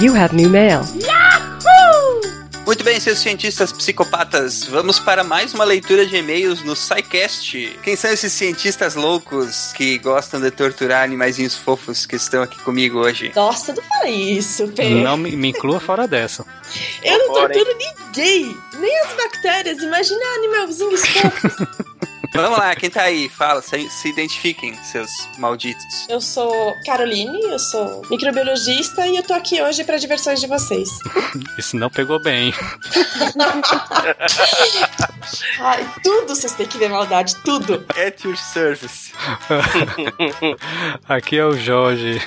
You have new mail. Muito bem, seus cientistas psicopatas, vamos para mais uma leitura de e-mails no SciCast. Quem são esses cientistas loucos que gostam de torturar animaizinhos fofos que estão aqui comigo hoje? Nossa, não fala isso, Pê. Não me, me inclua fora dessa. Eu não torturo ninguém, nem as bactérias. Imagina animalzinhos fofos. Vamos lá, quem tá aí? Fala, se, se identifiquem, seus malditos. Eu sou Caroline, eu sou microbiologista e eu tô aqui hoje para diversões de vocês. Isso não pegou bem. Ai, tudo vocês têm que ver maldade, tudo. At your service. Aqui é o Jorge,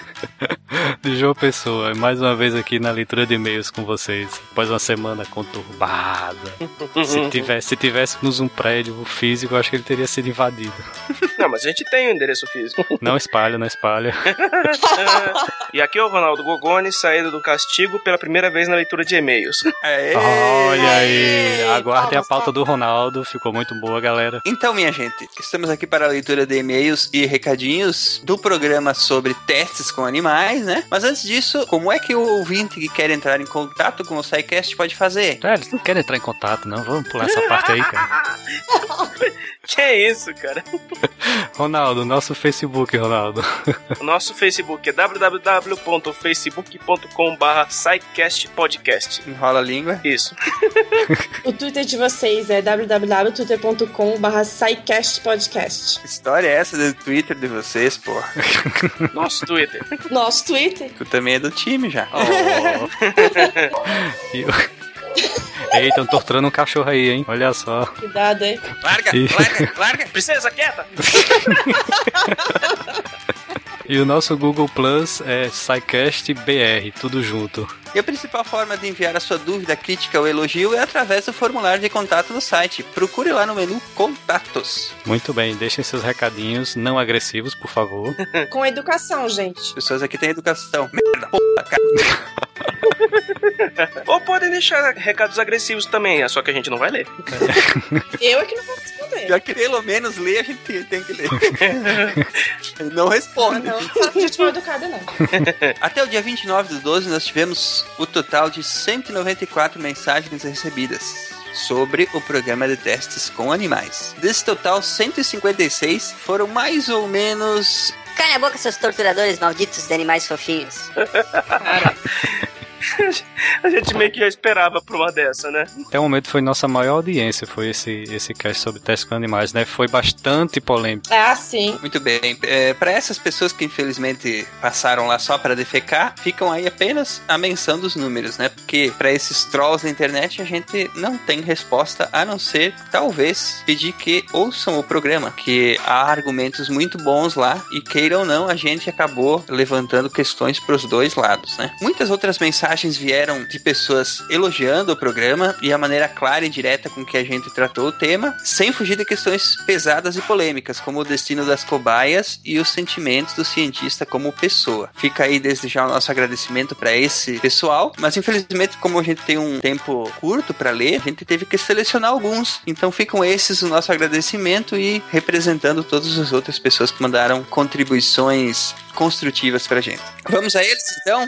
de João Pessoa. Mais uma vez aqui na leitura de e-mails com vocês. Após uma semana conturbada. Se, tivesse, se tivéssemos um prédio físico, acho que ele teria sido invadido. Não, mas a gente tem o endereço físico. Não espalha, não espalha. e aqui é o Ronaldo Gogoni, saído do castigo pela primeira vez na leitura de e-mails. Aê! Olha aí, aguardem a pauta do Ronaldo. Ficou muito boa, galera. Então, minha gente, estamos aqui para a leitura de e-mails e recadinhos do programa sobre testes com animais, né? Mas antes disso, como é que o ouvinte que quer entrar em contato com o SciCast pode fazer? É, eles não querem entrar em contato, não. Vamos pular essa parte aí, cara. que é isso, cara? Ronaldo, nosso Facebook, Ronaldo. O nosso Facebook é www.facebook.com.br SciCastPodcast. Enrola a língua. Isso. O Twitter de vocês é. Que história é essa do Twitter de vocês, pô? Nosso Twitter. Nosso Twitter? Tu também é do time já. Oh. E Eita, estão torturando um cachorro aí, hein? Olha só. Cuidado, hein? Larga, Ih. larga, larga. Princesa, quieta! E o nosso Google Plus é SciCast BR, tudo junto. E a principal forma de enviar a sua dúvida, crítica ou elogio é através do formulário de contato no site. Procure lá no menu Contatos. Muito bem, deixem seus recadinhos não agressivos, por favor. Com educação, gente. As pessoas aqui têm educação. Merda, porra, cara. Ou podem deixar recados agressivos também, é só que a gente não vai ler. Eu é que não vou responder. Já que pelo menos ler, a gente tem que ler. Não responde. não, que gente mal educada, não. Até o dia 29 do 12, nós tivemos o total de 194 mensagens recebidas sobre o programa de testes com animais. Desse total, 156 foram mais ou menos Calem a boca, seus torturadores malditos de animais fofinhos. A gente meio que já esperava por uma dessa, né? Até o momento foi nossa maior audiência, foi esse, esse cast sobre testes com animais, né? Foi bastante polêmico. Ah, sim. Muito bem. É, para essas pessoas que infelizmente passaram lá só para defecar, ficam aí apenas a menção dos números, né? Porque para esses trolls da internet a gente não tem resposta a não ser talvez pedir que ouçam o programa, que há argumentos muito bons lá e queira ou não a gente acabou levantando questões para os dois lados, né? Muitas outras mensagens vieram de pessoas elogiando o programa e a maneira clara e direta com que a gente tratou o tema, sem fugir de questões pesadas e polêmicas, como o destino das cobaias e os sentimentos do cientista como pessoa. Fica aí desde já o nosso agradecimento para esse pessoal, mas infelizmente, como a gente tem um tempo curto para ler, a gente teve que selecionar alguns. Então ficam esses o nosso agradecimento e representando todas as outras pessoas que mandaram contribuições construtivas pra gente. Vamos a eles então?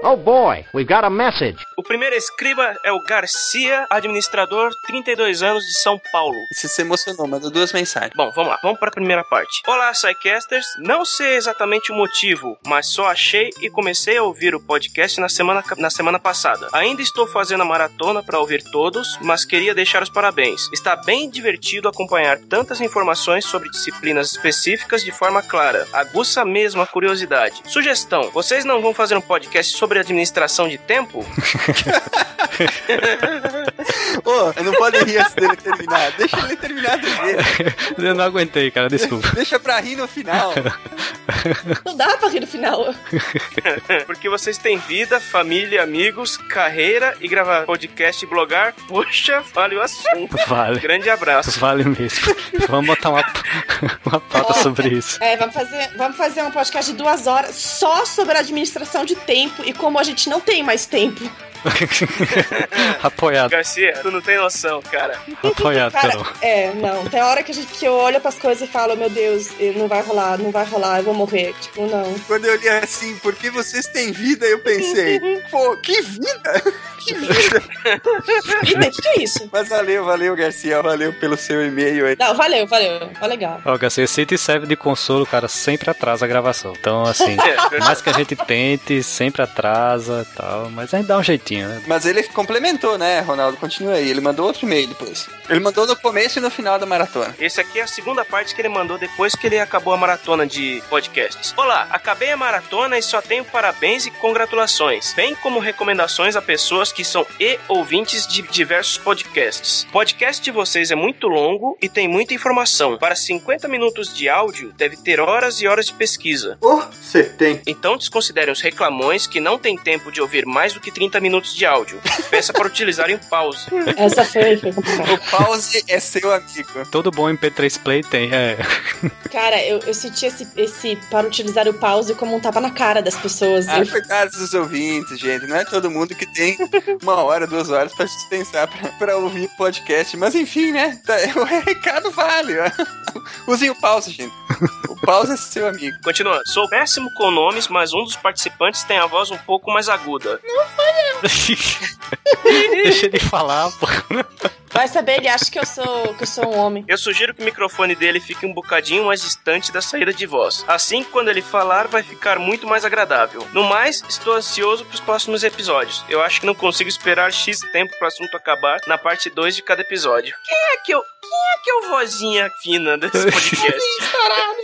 Oh boy, we've got a message. O primeiro escriba é o Garcia, administrador, 32 anos de São Paulo. Você se emocionou, mandou duas mensagens. Bom, vamos lá, vamos para a primeira parte. Olá, Psycasters. Não sei exatamente o motivo, mas só achei e comecei a ouvir o podcast na semana, na semana passada. Ainda estou fazendo a maratona para ouvir todos, mas queria deixar os parabéns. Está bem divertido acompanhar tantas informações sobre disciplinas específicas de forma clara. Aguça mesmo a curiosidade. Sugestão: vocês não vão fazer um podcast sobre administração de tempo? Ô, não pode rir antes dele terminar. Deixa ele terminar do jeito. Eu não aguentei, cara, desculpa. Deixa pra rir no final. Não dá pra rir no final. Porque vocês têm vida, família, amigos, carreira e gravar podcast e blogar. Poxa, vale o assunto. Vale. Grande abraço. Vale mesmo. Vamos botar uma, uma pauta sobre isso. É, vamos fazer, vamos fazer um podcast de duas horas só sobre a administração de tempo e como a gente não tem mais tempo. Apoiado, Garcia, tu não tem noção, cara. apoiado, Cara, é, não. Tem hora que, a gente, que eu olho pras coisas e falo, meu Deus, não vai rolar, não vai rolar, eu vou morrer. Tipo, não. Quando eu li assim, porque vocês têm vida, eu pensei, pô, que vida! Que vida! Vida, o que, que é isso? Mas valeu, valeu, Garcia, valeu pelo seu e-mail aí. Não, valeu, valeu. Foi legal. Ó, Garcia, se te serve de consolo, cara, sempre atrasa a gravação. Então, assim, por mais que a gente tente, sempre atrasa e tal. Mas a gente dá um jeitinho, né? Mas ele complementou, né, Ronaldo? Continua aí. Ele mandou outro e-mail depois. Ele mandou no começo e no final da maratona. Esse aqui é a segunda parte que ele mandou depois que ele acabou a maratona de podcasts. Olá, acabei a maratona e só tenho parabéns e congratulações, bem como recomendações a pessoas que são e ouvintes de diversos podcasts. O podcast de vocês é muito longo e tem muita informação. Para 50 minutos de áudio, deve ter horas e horas de pesquisa. Oh, você tem. Então desconsiderem os reclamões que não têm tempo de ouvir mais do que 30 minutos de áudio. Peça para utilizarem o pause. Essa foi, foi. O pause é seu amigo. Todo bom MP3 Play tem, é. Cara, eu, eu senti esse, esse para utilizar o pause como um tapa na cara das pessoas. Ah, Eu- coitados dos ouvintes, gente. Não é todo mundo que tem uma hora, duas horas pra dispensar pra ouvir podcast. Mas enfim, né? Tá- O recado vale. ó. Usem o pause, gente. O pause é seu amigo. Continuando. Sou péssimo com nomes, mas um dos participantes tem a voz um pouco mais aguda. Deixa ele falar, pô. Vai saber, ele acha que eu sou que eu sou um homem. Eu sugiro que o microfone dele fique um bocadinho mais distante da saída de voz. Assim, quando ele falar, vai ficar muito mais agradável. No mais, estou ansioso para os próximos episódios. Eu acho que não consigo esperar X tempo para o assunto acabar na parte 2 de cada episódio. Quem é que eu. Quem é que é o vozinha fina desse podcast?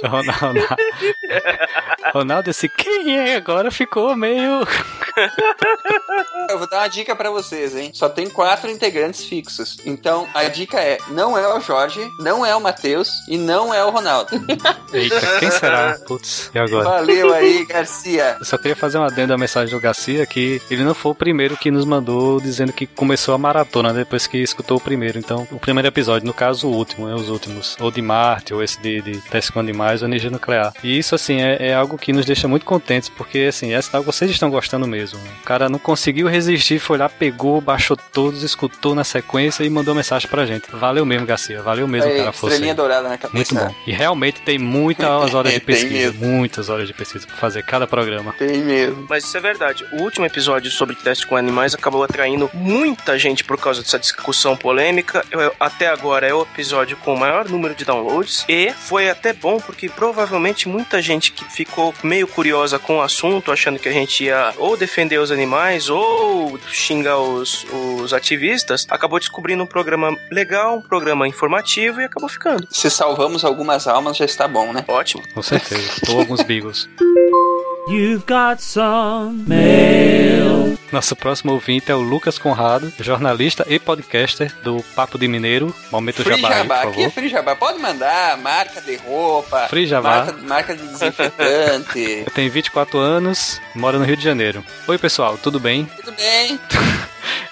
Ronaldo. Ronaldo, esse quem é agora ficou meio. Eu vou dar uma dica pra vocês, hein? Só tem quatro integrantes fixos. Então, a dica é: não é o Jorge, não é o Matheus e não é o Ronaldo. Eita, quem será? Putz, e agora? Valeu aí, Garcia. Eu só queria fazer um adendo à mensagem do Garcia que ele não foi o primeiro que nos mandou dizendo que começou a maratona depois que escutou o primeiro. Então, o primeiro episódio, no caso, o último, né? Os últimos. Ou de Marte, ou esse de, de Teste com Animais, ou Energia Nuclear. E isso, assim, é, é algo que nos deixa muito contentes, porque, assim, é sinal que vocês estão gostando mesmo. O cara não conseguiu resistir, foi lá, pegou, baixou todos, escutou na sequência e mandou mensagem pra gente. Valeu mesmo, Garcia. Valeu mesmo, Aí, cara. Força estrelinha dourada na cabeça. Muito bom. E realmente tem muitas horas de Tem pesquisa. mesmo. Muitas horas de pesquisa pra fazer cada programa. Tem mesmo. Mas isso é verdade. O último episódio sobre teste com animais acabou atraindo muita gente por causa dessa discussão polêmica. Eu- até agora é o episódio com o maior número de downloads. E foi até bom porque provavelmente muita gente que ficou meio curiosa com o assunto, achando que a gente ia ou defender os animais ou xingar os, os ativistas, acabou descobrindo um programa legal, um programa informativo e acabou ficando. Se salvamos algumas almas, já está bom, né? Ótimo. Com certeza. Ou alguns bigos. You've got some mail. Nosso próximo ouvinte é o Lucas Conrado, jornalista e podcaster do Papo de Mineiro. Momento Free Jabá, aí, Jabá, por aqui é favor. Free Jabá. Pode mandar marca de roupa, Free Jabá. marca, marca de desinfetante. Tem 24 anos, mora no Rio de Janeiro. Oi, pessoal, tudo bem? Tudo bem?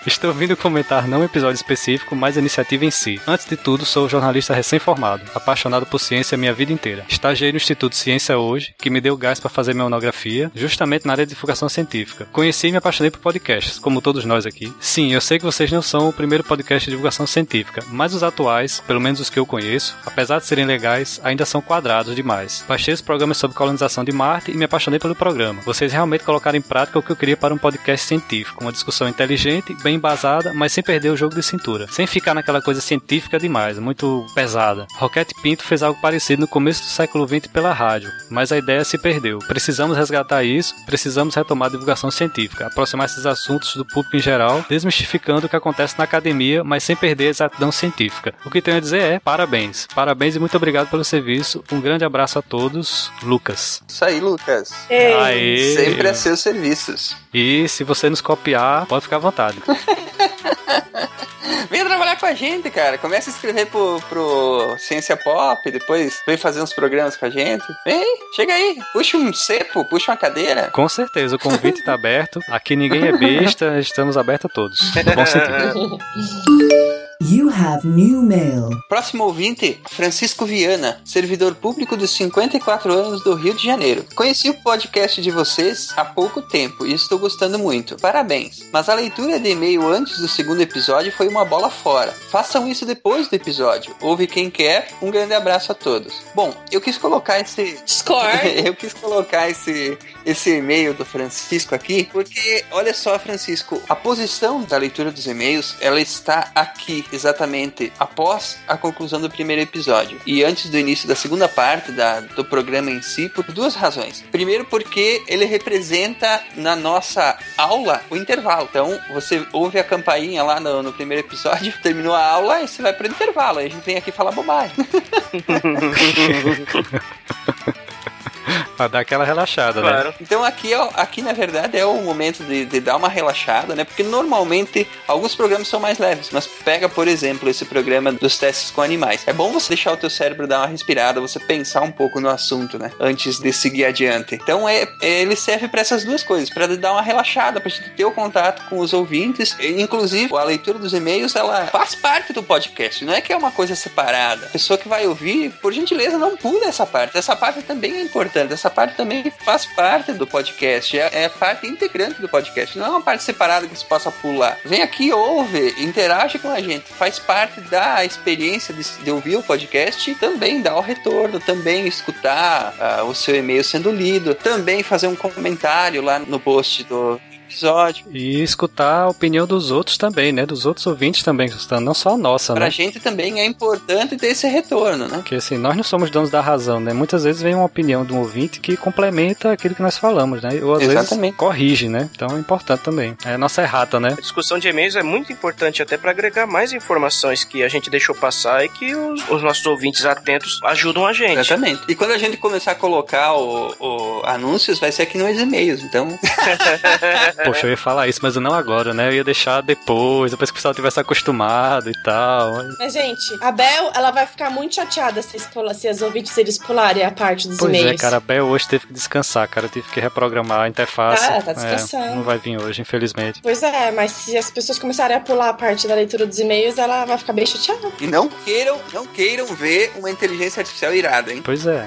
Estou vindo comentar não um episódio específico, mas a iniciativa em si. Antes de tudo, sou jornalista recém-formado, apaixonado por ciência minha vida inteira. Estagiei no Instituto Ciência hoje, que me deu gás para fazer minha monografia, justamente na área de divulgação científica. Conheci e me apaixonei por podcasts, como todos nós aqui. Sim, eu sei que vocês não são o primeiro podcast de divulgação científica, mas os atuais, pelo menos os que eu conheço, apesar de serem legais, ainda são quadrados demais. Baixei esse programa sobre colonização de Marte e me apaixonei pelo programa. Vocês realmente colocaram em prática o que eu queria para um podcast científico, uma discussão inteligente, bem embasada, mas sem perder o jogo de cintura. Sem ficar naquela coisa científica demais, muito pesada. Roquete Pinto fez algo parecido no começo do século XX pela rádio, mas a ideia se perdeu. Precisamos resgatar isso, precisamos retomar a divulgação científica, aproximar esses assuntos do público em geral, desmistificando o que acontece na academia, mas sem perder a exatidão científica. O que tenho a dizer é parabéns. Parabéns e muito obrigado pelo serviço. Um grande abraço a todos. Lucas. Isso aí, Lucas. Ei, Aê! Sempre a seus serviços. E se você nos copiar, pode ficar à vontade. Vem trabalhar com a gente, cara. Começa a escrever pro, pro Ciência Pop, depois vem fazer uns programas com a gente. Vem, chega aí. Puxa um cepo, puxa uma cadeira. Com certeza, o convite está aberto. Aqui ninguém é besta, estamos abertos a todos. No bom sentido. You have new mail. Próximo ouvinte, Francisco Viana, servidor público dos 54 anos do Rio de Janeiro. Conheci o podcast de vocês há pouco tempo e estou gostando muito. Parabéns. Mas a leitura de e-mail antes do segundo episódio foi uma bola fora. Façam isso depois do episódio. Ouve quem quer. Um grande abraço a todos. Bom, eu quis colocar esse Score. eu quis colocar esse esse e-mail do Francisco aqui, porque olha só, Francisco, a posição da leitura dos e-mails, ela está aqui exatamente após a conclusão do primeiro episódio e antes do início da segunda parte da, do programa em si, por duas razões. Primeiro, porque ele representa na nossa aula o intervalo. Então, você ouve a campainha lá no, no primeiro episódio, terminou a aula e você vai para o intervalo. A gente vem aqui falar bobagem. pra dar aquela relaxada, né? Claro. Então aqui, é, aqui na verdade é o momento de, de dar uma relaxada, né? Porque normalmente alguns programas são mais leves, mas pega, por exemplo, esse programa dos testes com animais. É bom você deixar o teu cérebro dar uma respirada, você pensar um pouco no assunto, né? Antes de seguir adiante. Então é, ele serve para essas duas coisas, para dar uma relaxada, pra gente ter o contato com os ouvintes. Inclusive, a leitura dos e-mails, ela faz parte do podcast, não é que é uma coisa separada. A pessoa que vai ouvir, por gentileza, não pula essa parte. Essa parte também é importante, essa parte também faz parte do podcast, é, é parte integrante do podcast, não é uma parte separada que você possa pular. Vem aqui, ouve, interage com a gente, faz parte da experiência de, de ouvir o podcast, também dar o retorno, também escutar ah, o seu e-mail sendo lido, também fazer um comentário lá no post do episódio. E escutar a opinião dos outros também, né? Dos outros ouvintes também, não só a nossa, Pra né? gente também é importante ter esse retorno, né? Porque assim, nós não somos donos da razão, né? Muitas vezes vem uma opinião de um ouvinte que complementa aquilo que nós falamos, né? Ou às Exatamente. vezes corrige, né? Então é importante também. É a nossa errata, né? A discussão de e-mails é muito importante até para agregar mais informações que a gente deixou passar e que os, os nossos ouvintes atentos ajudam a gente. Exatamente. E quando a gente começar a colocar o, o anúncios, vai ser aqui nos e-mails. Então, Poxa, eu ia falar isso, mas não agora, né? Eu ia deixar depois, depois que o pessoal tivesse acostumado e tal. Mas, gente, a Bel, ela vai ficar muito chateada se, escola, se as ouvintes eles pularem a parte dos Pois é, e-mails. cara, a Bel hoje teve que descansar, cara. Eu tive que reprogramar a interface. Ah, tá É, descansando. não vai vir hoje, infelizmente. Pois é, mas se as pessoas começarem a pular a parte da leitura dos e-mails, ela vai ficar bem chateada. e não queiram, não queiram ver uma inteligência artificial irada, hein? Pois é.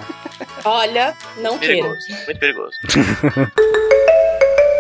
Olha, não queiram. Perigoso, muito perigoso.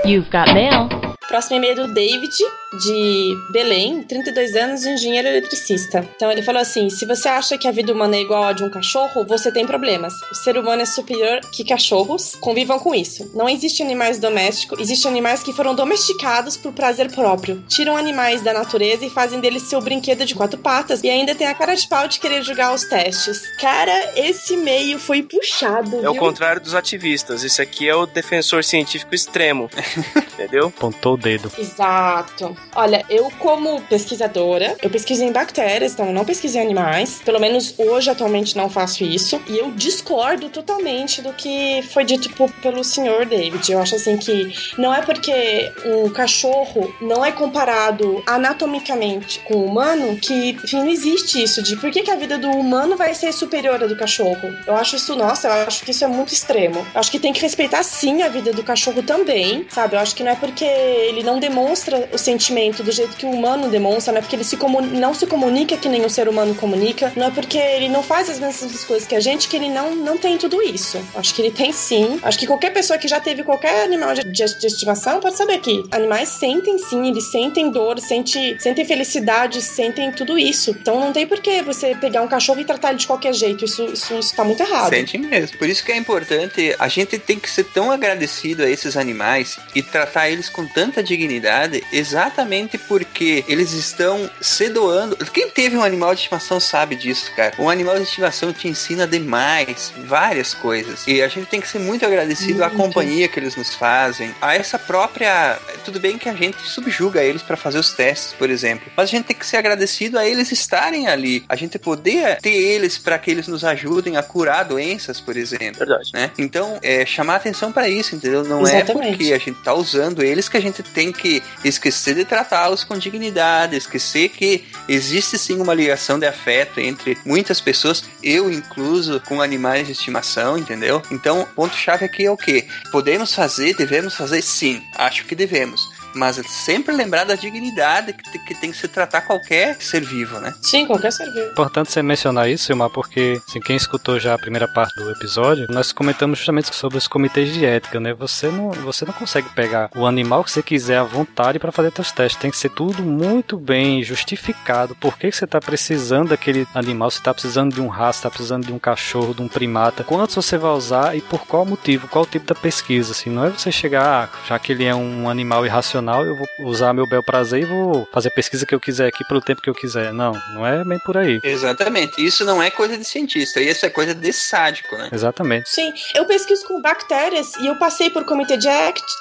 You've got mail. Próximo e-mail é do David, de Belém, 32 anos, engenheiro eletricista. Então ele falou assim: se você acha que a vida humana é igual a de um cachorro, você tem problemas. O ser humano é superior que cachorros. Convivam com isso. Não existe animais domésticos, existem animais que foram domesticados por prazer próprio. Tiram animais da natureza e fazem deles seu brinquedo de quatro patas. E ainda tem a cara de pau de querer julgar os testes. Cara, esse e-mail foi puxado. É o viu? contrário dos ativistas. Esse aqui é o defensor científico extremo. Entendeu? Pontou o dedo. Exato. Olha, eu como pesquisadora, eu pesquiso em bactérias, então não pesquiso em animais. Pelo menos hoje, atualmente, não faço isso. E eu discordo totalmente do que foi dito pelo senhor David. Eu acho assim que não é porque um cachorro não é comparado anatomicamente com o humano que enfim, não existe isso de por que, que a vida do humano vai ser superior à do cachorro. Eu acho isso, nossa, eu acho que isso é muito extremo. Eu acho que tem que respeitar sim a vida do cachorro também, sabe? Eu acho que não é porque ele não demonstra o sentimento do jeito que o humano demonstra, não é porque ele se não se comunica que nem o ser humano comunica, não é porque ele não faz as mesmas coisas que a gente que ele não, não tem tudo isso. Acho que ele tem sim. Acho que qualquer pessoa que já teve qualquer animal de, de- de estimação pode saber que animais sentem sim, eles sentem dor, sente, sentem felicidade, sentem tudo isso. Então não tem por que você pegar um cachorro e tratar ele de qualquer jeito. Isso, isso, isso tá muito errado. Sente mesmo. Por isso que é importante, a gente tem que ser tão agradecido a esses animais e tratar eles com tanta dignidade, exatamente porque eles estão se doando. Quem teve um animal de estimação sabe disso, cara. Um animal de estimação te ensina demais, várias coisas. E a gente tem que ser muito agradecido à Muito. companhia que eles nos fazem, a essa própria. Tudo bem que a gente subjuga eles para fazer os testes, por exemplo, mas a gente tem que ser agradecido a eles estarem ali, a gente poder ter eles para que eles nos ajudem a curar doenças, por exemplo. Verdade. Né? Então, é, chamar atenção para isso, entendeu? Não é Exatamente. porque a gente tá usando eles que a gente tem que esquecer de tratá-los com dignidade, esquecer que existe sim uma ligação de afeto entre muitas pessoas, eu incluso, com animais de estimação, entendeu? Então, o ponto-chave aqui é o que? Podemos fazer, devemos fazer sim, acho que devemos. Mas sempre lembrar da dignidade que, que tem que se tratar qualquer ser vivo, né? Sim, qualquer serviço. Importante você mencionar isso, Silmar, porque assim, quem escutou já a primeira parte do episódio, nós comentamos justamente sobre os comitês de ética, né? Você não, você não consegue pegar o animal que você quiser à vontade para fazer seus testes. Tem que ser tudo muito bem justificado. Por que que você está precisando daquele animal? Você está precisando de um rato, está precisando de um cachorro, de um primata? Quantos você vai usar e por qual motivo? Qual o tipo da pesquisa? Assim, não é você chegar, ah, já que ele é um animal irracional, eu vou usar meu bel prazer e vou fazer a pesquisa que eu quiser aqui pelo tempo que eu quiser. Não, não é bem por aí. Exatamente. Isso não é coisa de cientista, isso é coisa de sádico, né? Exatamente. Sim, eu pesquiso com bactérias e eu passei por comitê de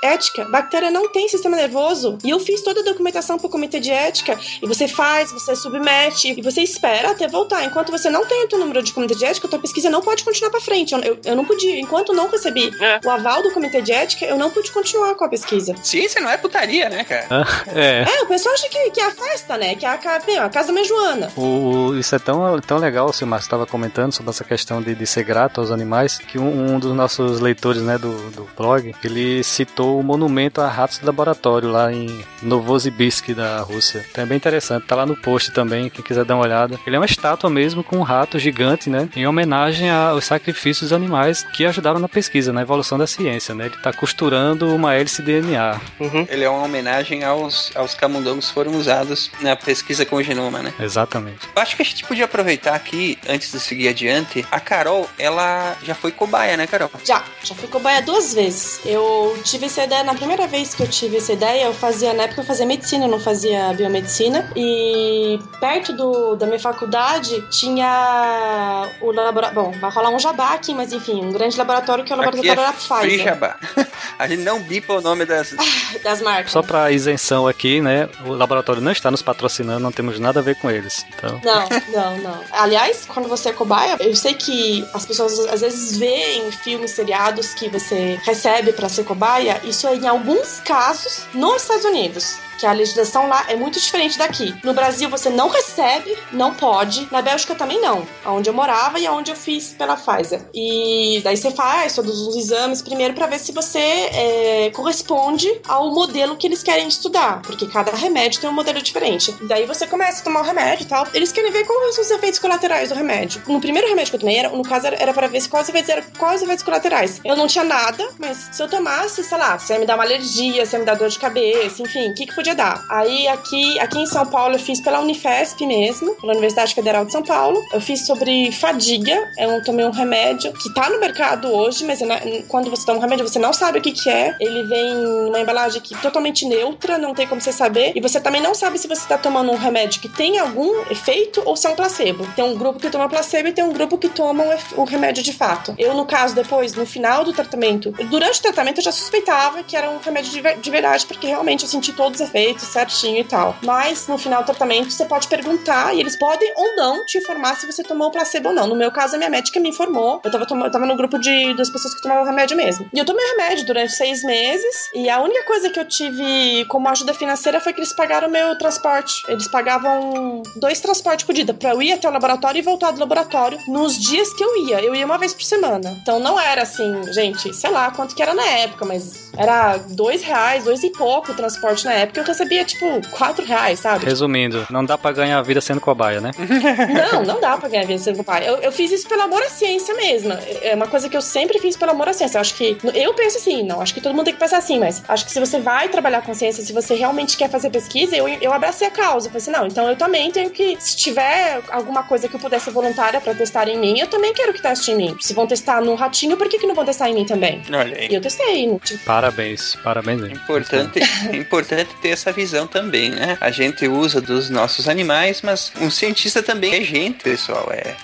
ética. Bactéria não tem sistema nervoso. E eu fiz toda a documentação pro comitê de ética. E você faz, você submete e você espera até voltar. Enquanto você não tem o teu número de comitê de ética, a tua pesquisa não pode continuar pra frente. Eu, eu, eu não podia. Enquanto eu não recebi É. o aval do comitê de ética, eu não pude continuar com a pesquisa. Ciência não é putaria, né, cara? É. É, o pessoal acha que, que é a festa, né? Que é a, a casa da minha Joana. O, o- isso é tão, tão legal, o Silmar estava comentando sobre essa questão de, de ser grato aos animais, que um, um dos nossos leitores né, do, do blog, ele citou o monumento a ratos de laboratório lá em Novosibirsk, da Rússia. Então é bem interessante, tá lá no post também, quem quiser dar uma olhada. Ele é uma estátua mesmo com um rato gigante, né, em homenagem aos sacrifícios dos animais que ajudaram na pesquisa, na evolução da ciência, né. Ele tá costurando uma hélice DNA. Ele é uma homenagem aos, aos camundongos que foram usados na pesquisa com o genoma, né? Exatamente. Eu acho que a gente podia aproveitar aqui, antes de seguir adiante, a Carol, ela já foi cobaia, né, Carol? Já, já fui cobaia duas vezes. Eu tive essa ideia, na primeira vez que eu tive essa ideia, eu fazia, na época eu fazia medicina, eu não fazia biomedicina. E perto do, da minha faculdade tinha o laboratório. Bom, vai rolar um jabá aqui, mas enfim, um grande laboratório que é o Aqui laboratório é da free Pfizer. jabá. A gente não bipa o nome das... Das marcas. Só para isenção aqui, né? O laboratório não está nos patrocinando, não temos nada a ver com eles. Então, Não, não, não. Aliás, quando você é cobaia, eu sei que as pessoas às vezes veem filmes seriados que você recebe pra ser cobaia. Isso é em alguns casos nos Estados Unidos. Que a legislação lá é muito diferente daqui. No Brasil você não recebe, não pode. Na Bélgica também não. Onde eu morava e onde eu fiz pela Pfizer. E daí você faz todos os exames primeiro pra ver se você é, corresponde ao modelo que eles querem estudar. Porque cada remédio tem um modelo diferente. Daí você começa a tomar o remédio e tal. Eles querem ver quais são os efeitos colaterais do remédio. No primeiro remédio que eu tomei, era, no caso, era, pra ver quais efeitos, eram, quais efeitos colaterais. Eu não tinha nada, mas se eu tomasse, sei lá, se ia me dar uma alergia, se ia me dar dor de cabeça, enfim, o que, que podia dar? Aí aqui, aqui em São Paulo eu fiz pela Unifesp mesmo, pela Universidade Federal de São Paulo. Eu fiz sobre fadiga. Eu tomei um remédio que tá no mercado hoje, mas é quando você toma um remédio, você não sabe o que, que é. Ele vem numa embalagem que totalmente neutra, não tem como você saber. E você também não sabe se você tá tomando um remédio que tem algum efeito ou se é um placebo. Tem um grupo que toma placebo e tem um grupo que toma o, remédio de fato. Eu, no caso, depois, no final do tratamento, durante o tratamento eu já suspeitava que era um remédio de verdade, porque realmente eu senti todos os efeitos certinho e tal. Mas no final do tratamento você pode perguntar e eles podem ou não te informar se você tomou o placebo ou não. No meu caso, a minha médica me informou. Eu tava, tomando, eu tava no grupo de, das pessoas que tomavam remédio mesmo. E eu tomei remédio durante seis meses e a única coisa que eu tive como ajuda financeira foi que eles pagaram o meu transporte. Eles pagavam dois transportes por dia pra eu ir até o laboratório e voltar do laboratório nos dias que eu ia. Eu ia uma vez por semana. Então não era assim, gente, sei lá quanto que era na época, mas era dois reais, dois e pouco o transporte na época. Eu recebia, tipo, quatro reais, sabe? resumindo, não dá pra ganhar a vida sendo cobaia, né? Não, não dá pra ganhar vida sendo pai. Eu, eu fiz isso pelo amor à ciência mesmo. É uma coisa que eu sempre fiz pelo amor à ciência. Eu acho que. Eu penso assim, não, acho que todo mundo tem que pensar assim, mas acho que se você vai trabalhar com ciência, se você realmente quer fazer pesquisa, eu, eu abracei a causa. Eu falei assim, não, então eu também tenho que. Se tiver alguma coisa que eu puder ser voluntária pra testar em mim, eu também quero que teste em mim. Se vão testar no ratinho, por que, que não vão testar em mim também? Olha aí. E eu testei. tive- Parabéns, parabéns aí. Importante, é importante ter essa visão também, né? A gente usa dos nossos animais, mas um cientista também é gente, pessoal. É,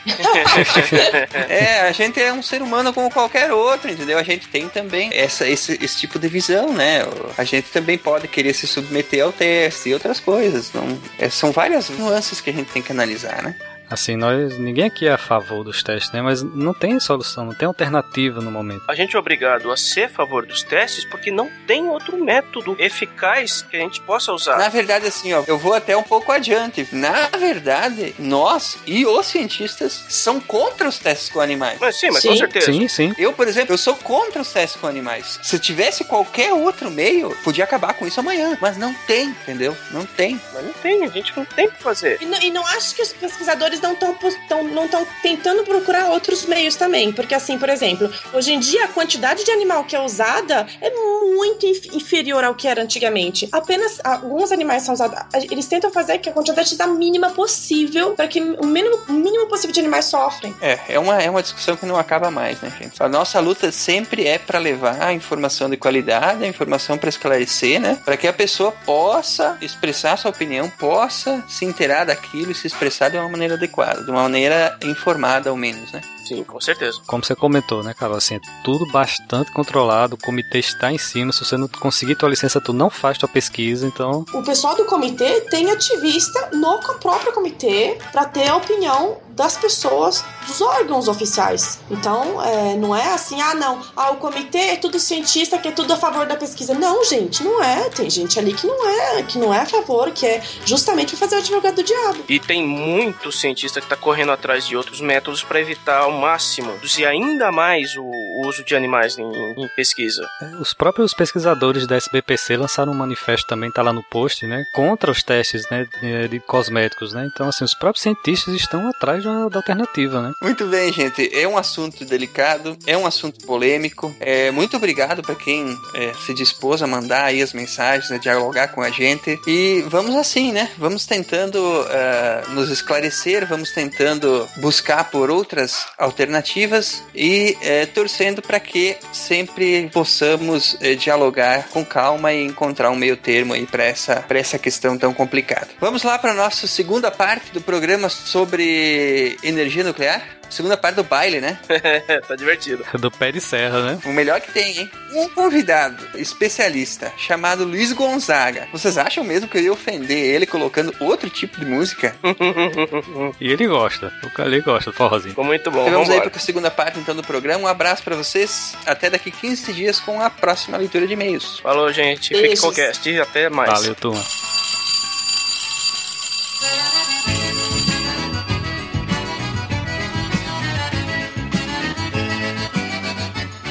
é a gente é um ser humano como qualquer outro, entendeu? A gente tem também essa, esse, esse tipo de visão, né? A gente também pode querer se submeter ao teste e outras coisas. Não, é, são várias nuances que a gente tem que analisar, né? Assim, nós. Ninguém aqui é a favor dos testes, né? Mas não tem solução, não tem alternativa no momento. A gente é obrigado a ser a favor dos testes porque não tem outro método eficaz que a gente possa usar. Na verdade, assim, ó, eu vou até um pouco adiante. Na verdade, nós e os cientistas são contra os testes com animais. Mas sim, mas Sim. com certeza. Sim, sim. Eu, por exemplo, eu sou contra os testes com animais. Se tivesse qualquer outro meio, podia acabar com isso amanhã. Mas não tem, entendeu? Não tem. Mas não tem, a gente não tem o que fazer. E não, e não acho que os pesquisadores não estão não tão tentando procurar outros meios também. Porque, assim, por exemplo, hoje em dia a quantidade de animal que é usada é muito inf- inferior ao que era antigamente. Apenas alguns animais são usados. Eles tentam fazer que a quantidade seja a mínima possível para que o mínimo, o mínimo possível de animais sofrem. É, é uma, é uma discussão que não acaba mais, né, gente? A nossa luta sempre é para levar a informação de qualidade, a informação para esclarecer, né? Para que a pessoa possa expressar sua opinião, possa se inteirar daquilo e se expressar de uma maneira adequada, de uma maneira informada, ao menos, né? Sim, com certeza. Como você comentou, né, Carol? Assim, é tudo bastante controlado, o comitê está em cima. Se você não conseguir tua licença, tu não faz tua pesquisa, então. O pessoal do comitê tem ativista no próprio comitê para ter a opinião das pessoas, dos órgãos oficiais. Então, é, não é assim, ah, não, ah, o comitê é tudo cientista que é tudo a favor da pesquisa. Não, gente, não é. Tem gente ali que não é, que não é a favor, que é justamente pra fazer o advogado do diabo. E tem muito cientista que tá correndo atrás de outros métodos para evitar ao máximo reduzir ainda mais o o uso de animais em, em pesquisa. Os próprios pesquisadores da SBPC lançaram um manifesto também, tá lá no post, né? Contra os testes né, de de cosméticos, né? Então, assim, os próprios cientistas estão atrás da, da alternativa, né? Muito bem, gente. É um assunto delicado, é um assunto polêmico. É, muito obrigado para quem é, se dispôs a mandar aí as mensagens, a dialogar com a gente. E vamos assim, né? Vamos tentando ah, nos esclarecer, vamos tentando buscar por outras alternativas e eh, torcendo para que sempre possamos eh, dialogar com calma e encontrar um meio termo aí para essa, essa questão tão complicada. Vamos lá para nossa segunda parte do programa sobre energia nuclear. Segunda parte do baile, né? tá divertido. Do pé de serra, né? O melhor que tem, hein? Um convidado especialista chamado Luiz Gonzaga. Vocês acham mesmo que eu ia ofender ele colocando outro tipo de música? E ele gosta. O cara ele gosta do forrozinho. Ficou muito bom. Então vamos aí vambora. para a segunda parte então do programa. Um abraço para vocês. Até daqui 15 dias com a próxima leitura de e-mails. Falou, gente. Fique com o cast. e Até mais. Valeu, turma.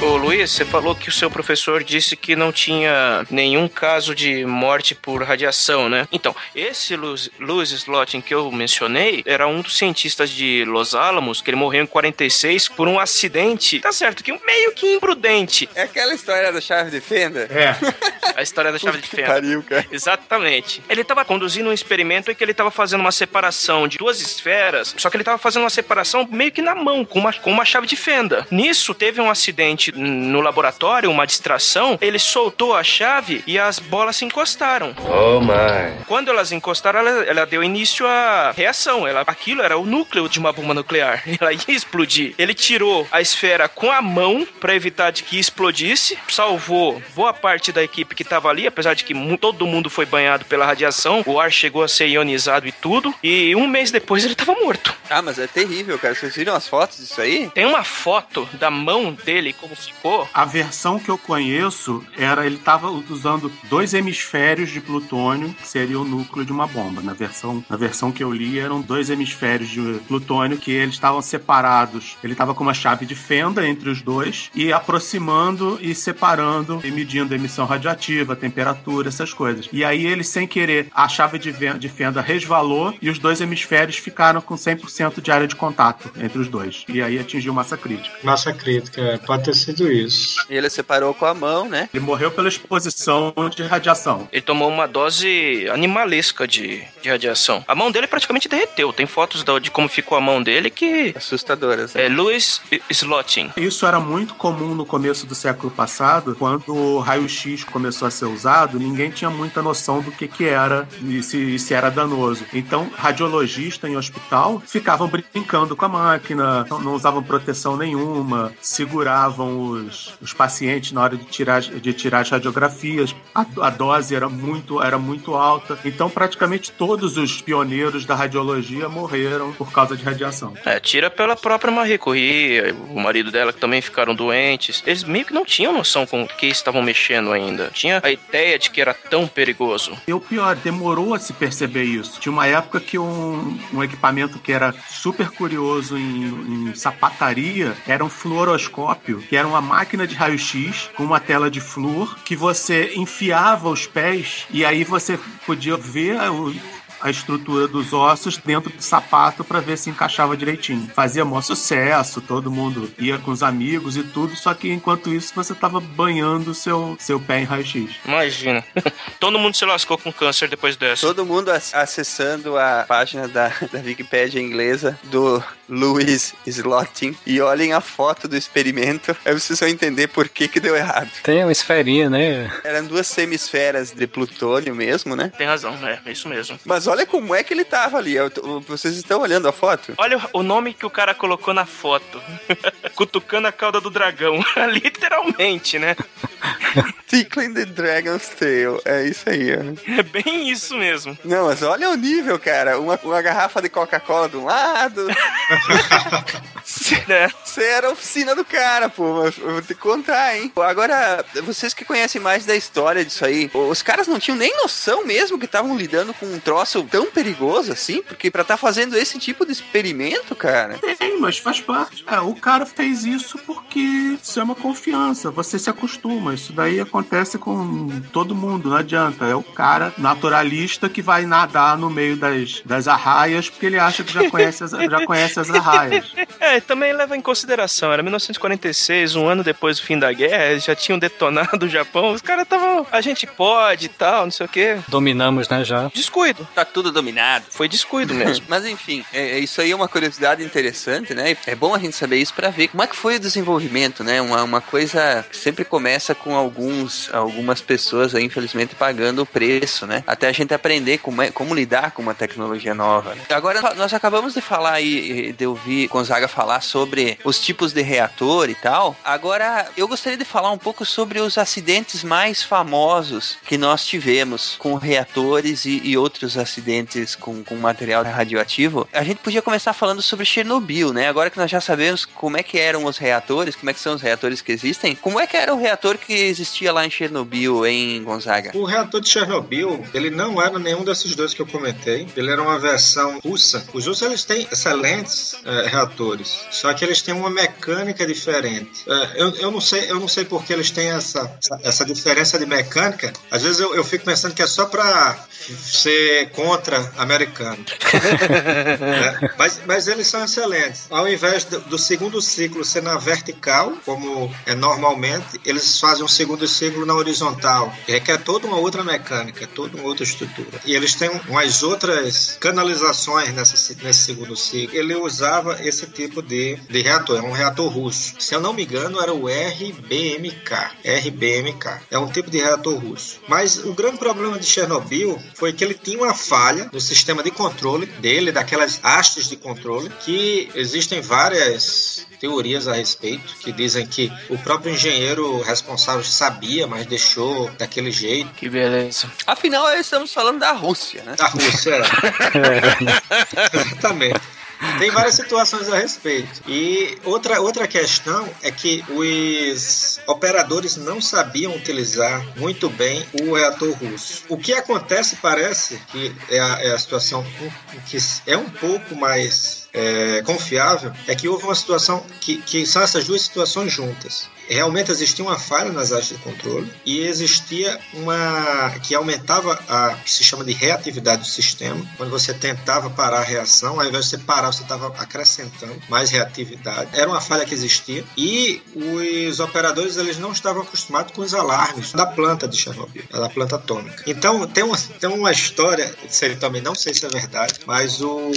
Ô Luiz, você falou que o seu professor disse que não tinha nenhum caso de morte por radiação, né? Então, esse Luz, Luz Slotin que eu mencionei era um dos cientistas de Los Alamos, que ele morreu em 46 por um acidente. Tá certo, que meio que imprudente. É aquela história da chave de fenda? É. A história da chave de Que fenda. pariu, cara. Exatamente. Ele estava conduzindo um experimento em que ele estava fazendo uma separação de duas esferas, só que ele estava fazendo uma separação meio que na mão, com uma, com uma chave de fenda. Nisso, teve um acidente no laboratório, uma distração, ele soltou a chave e as bolas se encostaram. Oh my. Quando elas encostaram, ela, ela deu início à reação. Ela, aquilo era o núcleo de uma bomba nuclear. Ela ia explodir. Ele tirou a esfera com a mão para evitar de que explodisse, salvou boa parte da equipe que estava ali, apesar de que todo mundo foi banhado pela radiação. O ar chegou a ser ionizado e tudo. E um mês depois ele estava morto. Ah, mas é terrível, cara. Vocês viram as fotos disso aí? Tem uma foto da mão dele como ficou. A versão que eu conheço era ele estava usando dois hemisférios de plutônio, que seria o núcleo de uma bomba. Na versão, na versão que eu li, eram dois hemisférios de plutônio que eles estavam separados. Ele estava com uma chave de fenda entre os dois e aproximando e separando e medindo a emissão radioativa, a temperatura, essas coisas. E aí ele, sem querer, a chave de de fenda resvalou e os dois hemisférios ficaram com 100% de área de contato entre os dois. E aí atingiu massa crítica. Massa crítica, é, pode ter sido isso. E ele separou com a mão, né? Ele morreu pela exposição de radiação. Ele tomou uma dose animalesca de, de radiação. A mão dele praticamente derreteu. Tem fotos de como ficou a mão dele que. Assustadoras, né? É Louis Slotin. Isso era muito comum no começo do século passado, quando o raio-x começou a ser usado, ninguém tinha muita noção do que, que era e se, e se era danoso. Então, radiologista em hospital ficavam brincando com a máquina, não, não usavam proteção nenhuma, seguravam os, os pacientes na hora de tirar, de tirar as radiografias. A, a dose era muito, era muito alta. Então, praticamente todos os pioneiros da radiologia morreram por causa de radiação. É, tira pela própria Marie Curie, o marido dela que também ficaram doentes. Eles meio que não tinham noção com o que estavam mexendo ainda. Tinha a ideia de que era tão perigoso. E o pior, demorou a se perceber isso. Tinha uma época que um, um equipamento que era super curioso em, em sapataria era um fluoroscópio, que era uma máquina de raio-x com uma tela de flúor que você enfiava os pés e aí você podia ver o, a estrutura dos ossos dentro do sapato para ver se encaixava direitinho. Fazia maior sucesso, todo mundo ia com os amigos e tudo, só que enquanto isso você tava banhando seu, seu pé em raio-x. Imagina. todo mundo se lascou com câncer depois dessa. Todo mundo acessando a página da, da Wikipédia inglesa do Louis Slotting e olhem a foto do experimento, aí vocês vão entender por que que deu errado. Tem uma esferinha, né? Eram duas semisferas de plutônio mesmo, né? Tem razão, é, é isso mesmo. Mas olha como é que ele tava ali. Vocês estão olhando a foto? Olha o nome que o cara colocou na foto. Cutucando a cauda do dragão. Literalmente, né? Tickling the Dragon's Tail. É isso aí, ó. É bem isso mesmo. Não, mas olha o nível, cara. Uma, uma garrafa de Coca-Cola de um lado. Você era a oficina do cara, pô. Eu vou te contar, hein? Agora, vocês que conhecem mais da história disso aí, os caras não tinham nem noção mesmo que estavam lidando com um troço tão perigoso assim? Porque pra estar tá fazendo esse tipo de experimento, cara. Tem, mas faz parte. É, o cara fez isso porque isso é uma confiança. Você se acostuma. Isso daí acontece com todo mundo, não adianta. É o cara naturalista que vai nadar no meio das, das arraias porque ele acha que já conhece as, já conhece as arraias. É, também leva em consideração, era 1946, um ano depois do fim da guerra, eles já tinham detonado o Japão, os caras estavam, a gente pode e tal, não sei o quê. Dominamos, né, já. Descuido. Tá tudo dominado. Foi descuido mesmo. Mas enfim, é, é, isso aí é uma curiosidade interessante, né? É bom a gente saber isso para ver como é que foi o desenvolvimento, né? Uma, uma coisa que sempre começa com alguns, algumas pessoas aí, infelizmente, pagando o preço, né? Até a gente aprender como, é, como lidar com uma tecnologia nova. Né? Agora, nós acabamos de falar aí, de ouvir Gonzaga falar sobre os tipos de reator e tal. Agora, eu gostaria de falar um pouco sobre os acidentes mais famosos que nós tivemos com reatores e, e outros acidentes com, com material radioativo. A gente podia começar falando sobre Chernobyl, né? Agora que nós já sabemos como é que eram os reatores, como é que são os reatores que existem, como é que era o reator que existia lá em Chernobyl, em Gonzaga? O reator de Chernobyl, ele não era nenhum desses dois que eu comentei. Ele era uma versão russa. Os russos, eles têm excelentes é, reatores, só que eles têm uma mecânica diferente. É, eu, eu não sei, eu não sei porque eles têm essa, essa, essa diferença de mecânica. Às vezes eu, eu fico pensando que é só para ser contra americano. é, mas, mas eles são excelentes. Ao invés do, do, segundo ciclo ser na vertical, como é normalmente, eles fazem um segundo ciclo na horizontal, que requer toda uma outra mecânica, toda uma outra estrutura. E eles têm umas outras canalizações nessa, nesse segundo ciclo. Ele usava esse tipo de, de reator, é um reator russo. Se eu não me engano, era o RBMK. RBMK. É um tipo de reator russo. Mas o grande problema de Chernobyl foi que ele tinha uma falha no sistema de controle dele, daquelas hastes de controle, que existem várias teorias a respeito, que dizem que o próprio engenheiro responsável sabia, mas deixou daquele jeito. Que beleza. Afinal, estamos falando da Rússia, né? Da Rússia, é. Também. Tem várias situações a respeito. E outra, outra questão é que os operadores não sabiam utilizar muito bem o reator russo. O que acontece, parece que é a, é a situação que é um pouco mais é, confiável é que houve uma situação que, que são essas duas situações juntas realmente existia uma falha nas áreas de controle e existia uma que aumentava a que se chama de reatividade do sistema. Quando você tentava parar a reação, ao invés de você parar, você estava acrescentando mais reatividade. Era uma falha que existia e os operadores eles não estavam acostumados com os alarmes da planta de Chernobyl, da planta atômica. Então tem uma, tem uma história, isso também não sei se é verdade, mas o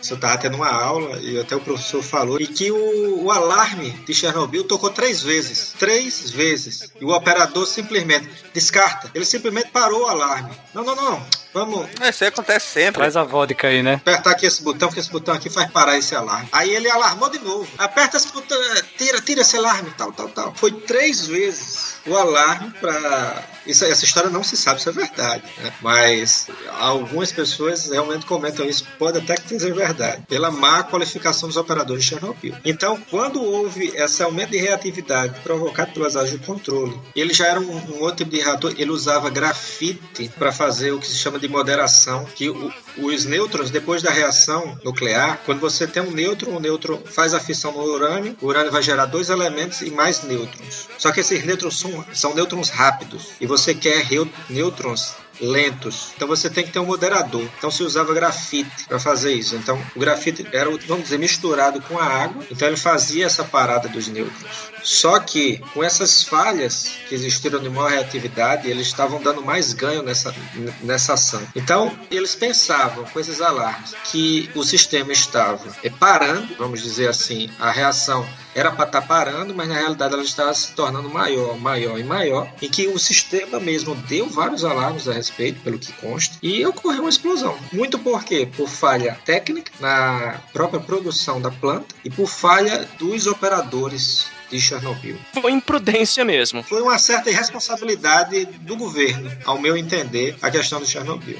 você estava tendo uma aula e até o professor falou e que o, o alarme de Chernobyl tocou três vezes vezes, três vezes. E o operador simplesmente descarta. Ele simplesmente parou o alarme. Não, não, não. Vamos É, Isso aí acontece sempre. Traz a vodka aí, né? apertar aqui esse botão, que esse botão aqui faz parar esse alarme. Aí ele alarmou de novo. Aperta esse botão, tira, tira esse alarme, tal, tal, tal. Foi três vezes o alarme pra. Isso, essa história não se sabe se é verdade, né? Mas algumas pessoas realmente comentam isso, pode até que seja verdade, pela má qualificação dos operadores de Chernobyl. Então, quando houve esse aumento de reatividade provocado pelas áreas de controle, ele já era um, um outro tipo de reator, ele usava grafite para fazer o que se chama de moderação, que o- os nêutrons, depois da reação nuclear, quando você tem um nêutron, o nêutron faz a fissão no urânio, o urânio vai gerar dois elementos e mais nêutrons. Só que esses nêutrons são, são nêutrons rápidos, e você quer nêutrons lentos. Então você tem que ter um moderador. Então se usava grafite para fazer isso. Então o grafite era, vamos dizer, misturado com a água. Então ele fazia essa parada dos nêutrons. Só que com essas falhas que existiram de maior reatividade, eles estavam dando mais ganho nessa, nessa ação. Então eles pensavam com esses alarmes que o sistema estava eh, parando, vamos dizer assim, a reação era para estar parando, mas na realidade ela estava se tornando maior, maior e maior, e que o sistema mesmo deu vários alarmes a respeito, pelo que consta, e ocorreu uma explosão. Muito por quê? Por falha técnica na própria produção da planta e por falha dos operadores de Chernobyl. Foi imprudência mesmo. Foi uma certa irresponsabilidade do governo, ao meu entender, a questão do Chernobyl.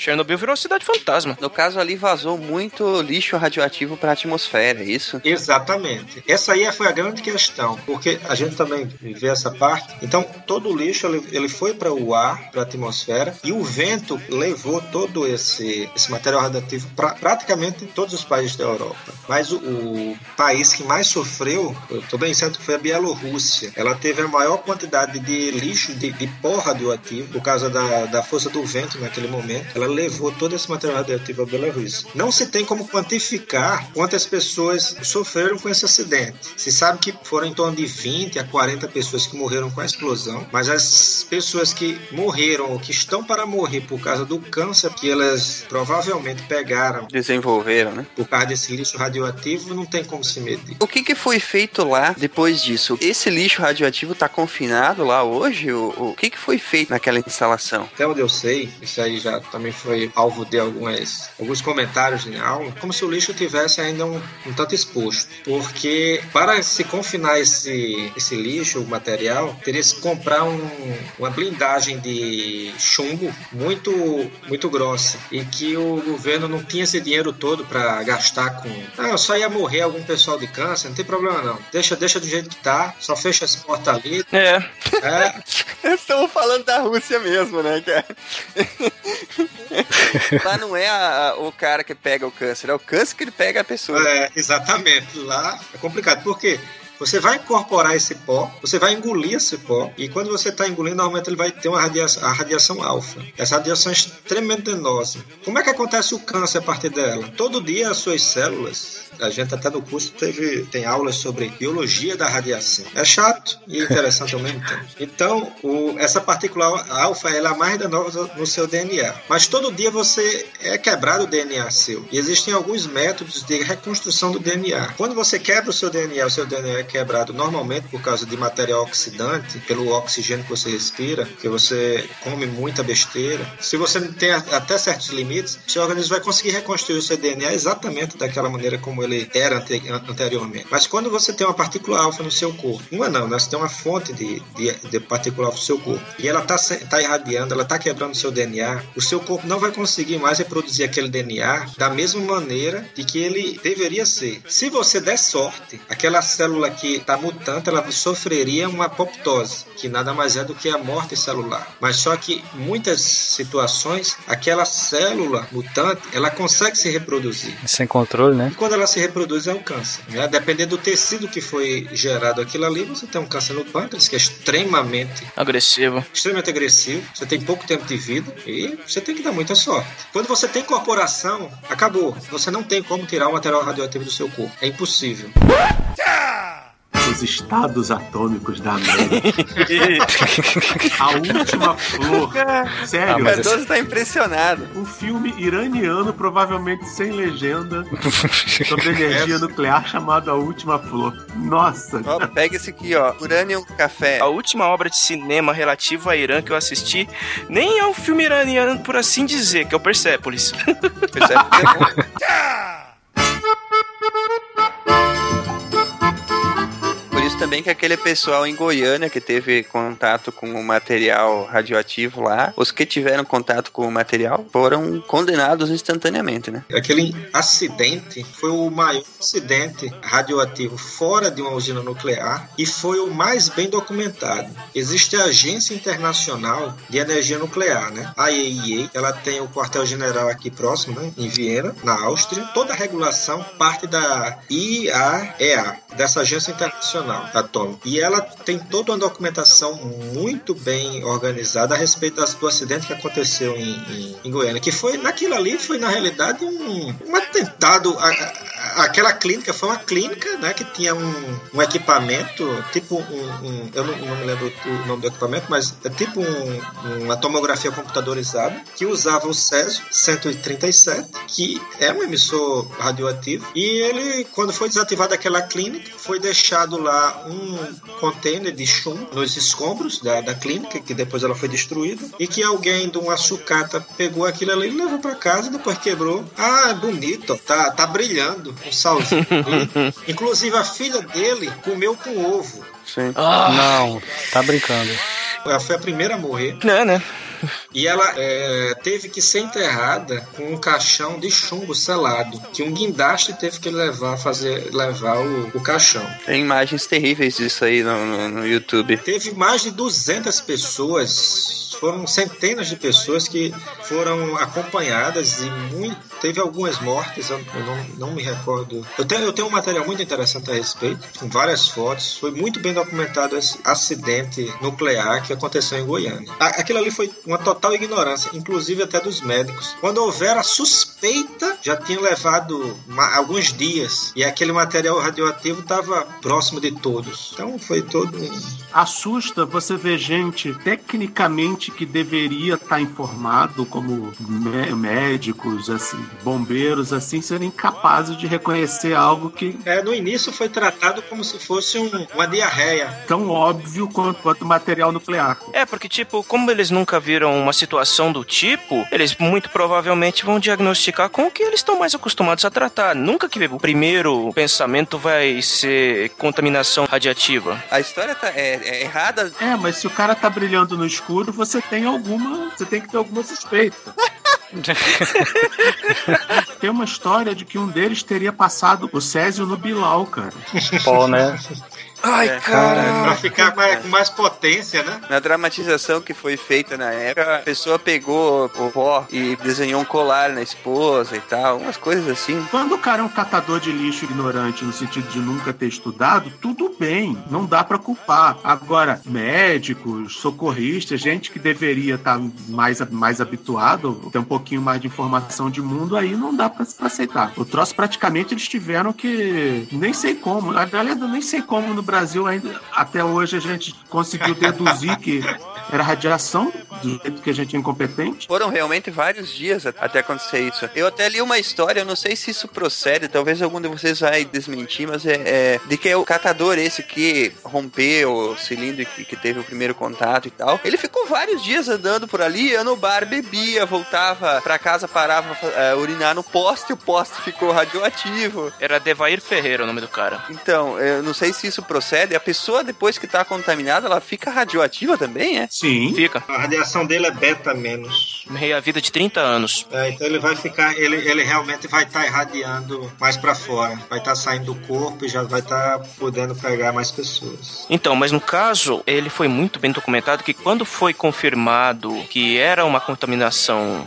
Chernobyl virou uma cidade fantasma. No caso ali vazou muito lixo radioativo para a atmosfera, é isso? Exatamente. Essa aí foi a grande questão, porque a gente também vê essa parte. Então, todo o lixo ele, ele foi para o ar, para a atmosfera, e o vento levou todo esse, esse material radioativo para praticamente todos os países da Europa. Mas o, o país que mais sofreu, eu estou bem certo que foi a Bielorrússia. Ela teve a maior quantidade de lixo, de, de pó radioativo, por causa da, da força do vento naquele momento. Ela levou todo esse material radioativo à Bielorrússia. Não se tem como quantificar quantas pessoas sofreram com esse acidente. Se sabe que foram em torno de 20 a 40 pessoas que morreram com a explosão, mas as pessoas que morreram ou que estão para morrer por causa do câncer que elas provavelmente pegaram Desenvolveram, né? por causa desse lixo radioativo, não tem como se medir. O que, que foi feito lá depois disso? Esse lixo radioativo tá confinado lá hoje? O, o que, que foi feito naquela instalação? Até onde eu sei, isso aí já também foi alvo de algumas, alguns comentários em aula, como se o lixo tivesse ainda um, um tanto exposto. Porque para se confinar esse, esse lixo, o material, teria que comprar um, uma blindagem de chumbo muito, muito grossa. E que o governo não tinha esse dinheiro todo para gastar com. Ah, só ia morrer algum pessoal de câncer, não tem problema não. Deixa, deixa do jeito que tá, só fecha essa porta ali. É. É, Estamos falando da Rússia mesmo, né, cara? Lá não é a- a- o cara que pega o câncer, é o câncer que ele pega a pessoa. É, exatamente. Lá é complicado. Por quê? Você vai incorporar esse pó, você vai engolir esse pó, e quando você está engolindo, normalmente ele vai ter uma radiação, a radiação alfa. Essa radiação é extremamente danosa. Como é que acontece o câncer a partir dela? Todo dia as suas células, a gente até no curso teve, tem aulas sobre biologia da radiação. É chato e interessante ao mesmo tempo. Então, o- essa partícula alfa ela é a mais danosa no seu DNA. Mas todo dia você é quebrado o DNA seu. E existem alguns métodos de reconstrução do DNA. Quando você quebra o seu DNA, o seu DNA é quebrado normalmente por causa de material oxidante, pelo oxigênio que você respira, que você come muita besteira. Se você tem até certos limites, seu organismo vai conseguir reconstruir o seu DNA exatamente daquela maneira como ele era ante- anteriormente. Mas quando você tem uma partícula alfa no seu corpo, uma não, né? você tem uma fonte de, de, de partícula alfa no seu corpo, e ela está tá irradiando, ela está quebrando o seu DNA, o seu corpo não vai conseguir mais reproduzir aquele DNA da mesma maneira de que ele deveria ser. Se você der sorte, aquela célula que está mutante, ela sofreria uma apoptose, que nada mais é do que a morte celular. Mas só que muitas situações, aquela célula mutante, ela consegue se reproduzir. Sem controle, né? E quando ela se reproduz é um câncer. Né? Dependendo do tecido que foi gerado aquilo ali, você tem um câncer no pâncreas que é extremamente, Agressivo. extremamente agressivo. Você tem pouco tempo de vida e você tem que dar muita sorte. Quando você tem corporação, acabou. Você não tem como tirar o material radioativo do seu corpo. É impossível. Os estados atômicos da América. A última flor. Sério. O Cardoso tá impressionado. Um filme iraniano, provavelmente sem legenda, sobre energia nuclear chamado A Última Flor. Nossa. Ó, pega esse aqui, ó. Uranium Café. A última obra de cinema relativa a Irã que eu assisti nem é um filme iraniano, por assim dizer, que é o Persepolis. Persepolis é bom. Também que aquele pessoal em Goiânia que teve contato com o material radioativo lá, os que tiveram contato com o material foram condenados instantaneamente, né? Aquele acidente foi o maior acidente radioativo fora de uma usina nuclear e foi o mais bem documentado. Existe a Agência Internacional de Energia Nuclear, né? A IAEA, ela tem o quartel-general aqui próximo, né? em Viena, na Áustria. Toda a regulação parte da IAEA, dessa Agência Internacional Atômica. E ela tem toda uma documentação muito bem organizada a respeito do acidente que aconteceu em, em, em Goiânia, que foi, naquilo ali, foi na realidade um, um atentado. A, a, aquela clínica foi uma clínica né, que tinha um, um equipamento, tipo um, um eu não, não, me lembro o nome do equipamento, mas é tipo uma tomografia computadorizada que usava o Césio 137, que é um emissor radioativo, e ele, quando foi desativada aquela clínica, foi deixado lá um container de chumbo nos escombros da, da clínica, que depois ela foi destruída, e que alguém de uma sucata pegou aquilo ali e levou para casa, depois quebrou. Ah, é bonito, tá, tá brilhando, um salzinho. Inclusive a filha dele comeu com ovo. Sim. Ah. Não, tá brincando. Ela foi a primeira a morrer. Não, né? E ela é, teve que ser enterrada com um caixão de chumbo selado, que um guindaste teve que levar fazer levar o, o caixão. Tem imagens terríveis disso aí no, no, no YouTube. Teve mais de 200 pessoas, foram centenas de pessoas que foram acompanhadas e muito, teve algumas mortes, eu, não, não me recordo. Eu tenho, eu tenho um material muito interessante a respeito, com várias fotos. Foi muito bem documentado esse acidente nuclear que aconteceu em Goiânia. Aquilo ali foi uma total ignorância, inclusive até dos médicos. Quando houver a suspeita, já tinha levado ma- alguns dias e aquele material radioativo estava próximo de todos. Então foi todo um Assusta você ver gente tecnicamente que deveria estar informado, como mé- médicos, assim, bombeiros, assim, serem incapazes de reconhecer algo que É, no início foi tratado como se fosse um- uma diarreia. tão óbvio quanto, quanto material nuclear. É, porque, tipo, como eles nunca viram uma situação do tipo, eles muito provavelmente vão diagnosticar com o que eles estão mais acostumados a tratar. Nunca que o primeiro pensamento vai ser contaminação radiativa. A história tá, é, é errada. É, mas se o cara tá brilhando no escuro, você tem alguma. Você tem que ter alguma suspeita. Tem uma história de que um deles teria passado o Césio no Bilal, cara. Pô, né? Ai, É. cara. Pra ficar mais- com mais potência, né? Na dramatização que foi feita na época, a pessoa pegou o pó e desenhou um colar na esposa e tal, umas coisas assim. Quando o cara é um catador de lixo ignorante, no sentido de nunca ter estudado, tudo bem, não dá pra culpar. Agora, médicos, socorristas, gente que deveria estar mais, mais habituado, ter um pouquinho mais de informação de mundo, aí não dá pra, pra aceitar. O troço praticamente eles tiveram que. Nem sei como. Aliás, eu nem sei como no Brasil ainda. Até hoje a gente conseguiu deduzir que era radiação, do jeito que a gente é incompetente. Foram realmente vários dias até acontecer isso. Eu até li uma história, eu não sei se isso procede, talvez algum de vocês vai desmentir, mas é, é de que é o catador esse que rompeu o cilindro que, que teve o primeiro contato e tal. Ele ficou vários dias andando por ali, ia no bar, bebia, voltava pra casa, parava pra urinar no poste, o poste ficou radioativo. Era Devair Ferreira o nome do cara. Então, eu não sei se isso procede. A pessoa, depois que tá contaminada, ela fica radioativa também, é? Sim. Fica. A radiação dele é beta menos. Meia vida de 30 anos. É, então ele vai ficar, ele, ele realmente vai estar irradiando mais pra fora. Vai estar saindo do corpo e já vai estar podendo pegar mais pessoas. Então, mas no caso, ele foi muito bem documentado que quando foi confirmado que era uma contaminação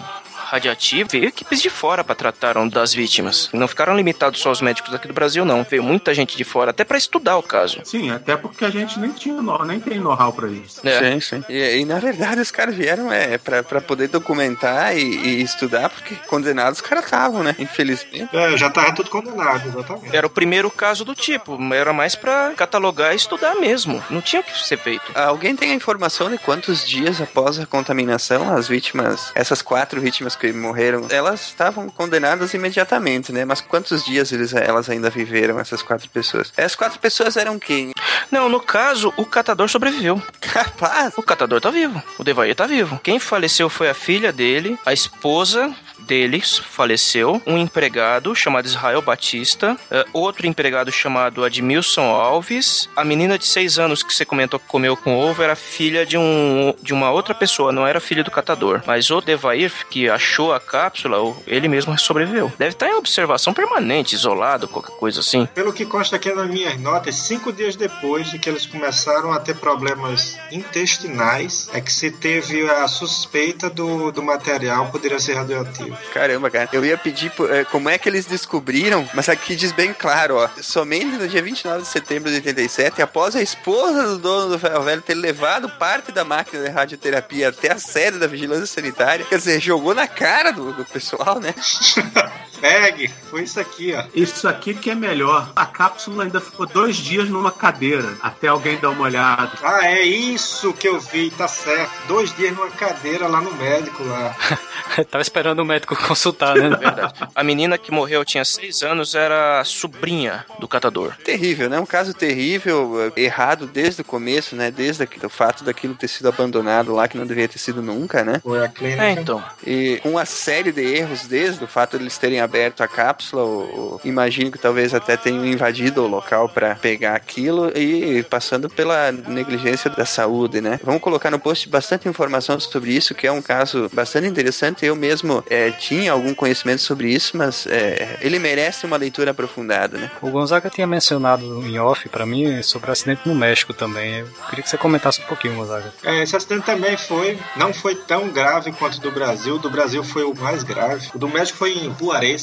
radioativo, veio equipes de fora para tratar das vítimas. Não ficaram limitados só aos médicos daqui do Brasil, não. Veio muita gente de fora, até para estudar o caso. Sim, até porque a gente nem tinha nem tem know-how pra isso. É. Sim, sim. E, e, na verdade os caras vieram é, pra, pra poder documentar e, e estudar, porque condenados os caras estavam, né? Infelizmente. É, já tava tudo condenado, exatamente. Era o primeiro caso do tipo, era mais pra catalogar e estudar mesmo. Não tinha o que ser feito. Alguém tem a informação de quantos dias após a contaminação as vítimas, essas quatro vítimas que morreram, elas estavam condenadas imediatamente, né? Mas quantos dias eles, elas ainda viveram, essas quatro pessoas? As quatro pessoas eram quem? Não, no caso, o catador sobreviveu. Capaz? O catador tá vivo. O Devair tá vivo. Quem faleceu foi a filha dele, a esposa deles faleceu, um empregado chamado Israel Batista, uh, outro empregado chamado Admilson Alves, a menina de seis anos que você comentou que comeu com ovo era filha de, um, de uma outra pessoa, não era filha do catador. Mas o Devair, que achou a cápsula, ele mesmo sobreviveu. Deve estar em observação permanente, isolado, qualquer coisa assim. Pelo que consta aqui nas minhas notas, cinco dias depois de que eles começaram a ter problemas intestinais, é que se teve a suspeita do, do material poderia ser radioativo. Caramba, cara. Eu ia pedir é, como é que eles descobriram, mas aqui diz bem claro, ó. Somente no dia 29 de setembro de 87, após a esposa do dono do ferro velho ter levado parte da máquina de radioterapia até a sede da vigilância sanitária, quer dizer, jogou na cara do, do pessoal, né? Pegue, foi isso aqui, ó. Isso aqui que é melhor. A cápsula ainda ficou dois dias numa cadeira, até alguém dar uma olhada. Ah, é isso que eu vi, tá certo. Dois dias numa cadeira lá no médico lá. Tava esperando o médico consultar, né? Verdade. A menina que morreu tinha seis anos, era sobrinha do catador. Terrível, né? Um caso terrível, errado desde o começo, né? Desde o fato daquilo ter sido abandonado lá, que não devia ter sido nunca, né? Foi a clínica. É, então. E com uma série de erros desde o fato de eles terem aberto a cápsula, ou, ou, imagino que talvez até tenham invadido o local para pegar aquilo e passando pela negligência da saúde, né? Vamos colocar no post bastante informação sobre isso, que é um caso bastante interessante. Eu mesmo é, tinha algum conhecimento sobre isso, mas é, ele merece uma leitura aprofundada, né? O Gonzaga tinha mencionado em off para mim sobre o acidente no México também. Eu queria que você comentasse um pouquinho, Gonzaga. É, esse acidente também foi, não foi tão grave quanto o do Brasil. O do Brasil foi o mais grave. O do México foi em Juarez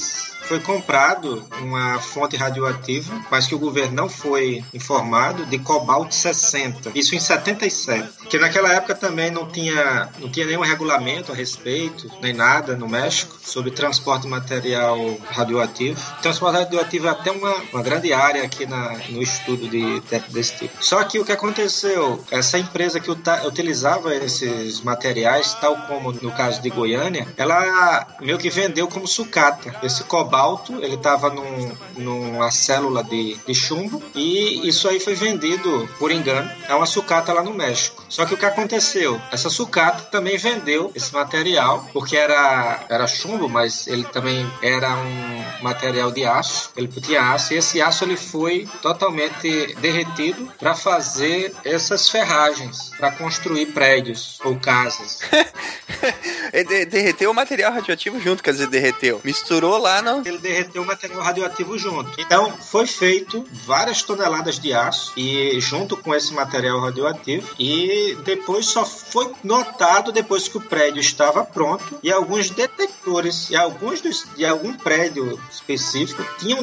foi comprado uma fonte radioativa, mas que o governo não foi informado, de cobalto 60. Isso em 77. Que naquela época também não tinha, não tinha nenhum regulamento a respeito, nem nada no México, sobre transporte de material radioativo. Transporte radioativo é até uma, uma grande área aqui na, no estudo de, de, desse tipo. Só que o que aconteceu, essa empresa que utilizava esses materiais, tal como no caso de Goiânia, ela meio que vendeu como sucata esse cobalto ele estava num, numa célula de, de chumbo e isso aí foi vendido por engano a uma sucata lá no México. Só que o que aconteceu? Essa sucata também vendeu esse material porque era, era chumbo, mas ele também era um material de aço. Ele tinha aço e esse aço ele foi totalmente derretido para fazer essas ferragens para construir prédios ou casas. derreteu o material radioativo junto, quer dizer, derreteu. Misturou lá no, ele derreteu o material radioativo junto. Então, foi feito várias toneladas de aço e junto com esse material radioativo e depois só foi notado depois que o prédio estava pronto e alguns detectores e alguns de algum prédio específico tinham um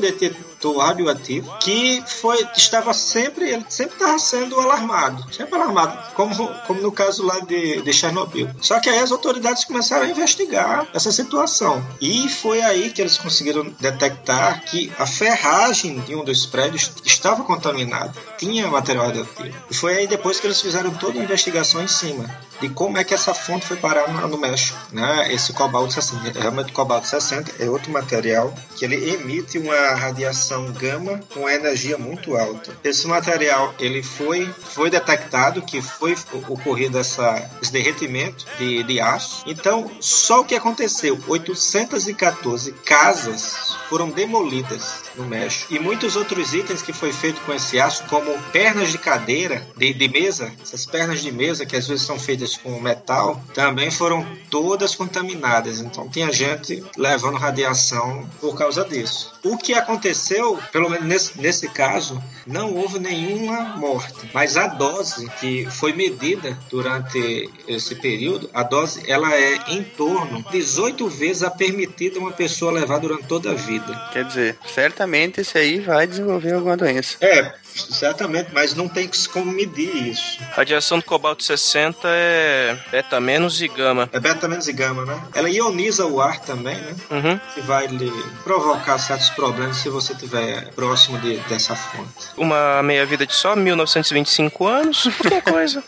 detetor radioativo que foi estava sempre ele sempre estava sendo alarmado, sempre alarmado, como como no caso lá de, de Chernobyl. Só que aí as autoridades começaram a investigar essa situação e foi aí que eles conseguiram detectar que a ferragem de um dos prédios estava contaminada, tinha material radioativo. E foi aí depois que eles fizeram toda a investigação em cima de como é que essa fonte foi parar no, México. Né? Esse cobalto 60, realmente cobalto 60 é outro material que ele emite uma radiação gama com energia muito alta. Esse material ele foi, foi detectado que foi ocorrido essa, esse derretimento de, de aço. Então, só o que aconteceu, 814 casas foram demolidas no México. E muitos outros itens que foi feito com esse aço, como pernas de cadeira, de, de mesa, essas pernas de mesa que às vezes são feitas com metal, também foram todas contaminadas. Então tinha gente levando radiação por causa disso. O que aconteceu, pelo menos nesse, nesse caso, não houve nenhuma morte, mas a dose que foi medida durante esse período, a dose ela é em torno de 18 vezes a permitida uma pessoa levar durante toda a vida. Quer dizer, certamente esse aí vai desenvolver alguma doença. É, certamente, mas não tem como medir isso. Radiação do cobalto 60 é beta menos e gama. É beta menos e gama, né? Ela ioniza o ar também, né? Uhum. Que vai lhe provocar certos problemas se você estiver próximo de, dessa fonte. Uma meia-vida de só 1925 anos, qualquer coisa.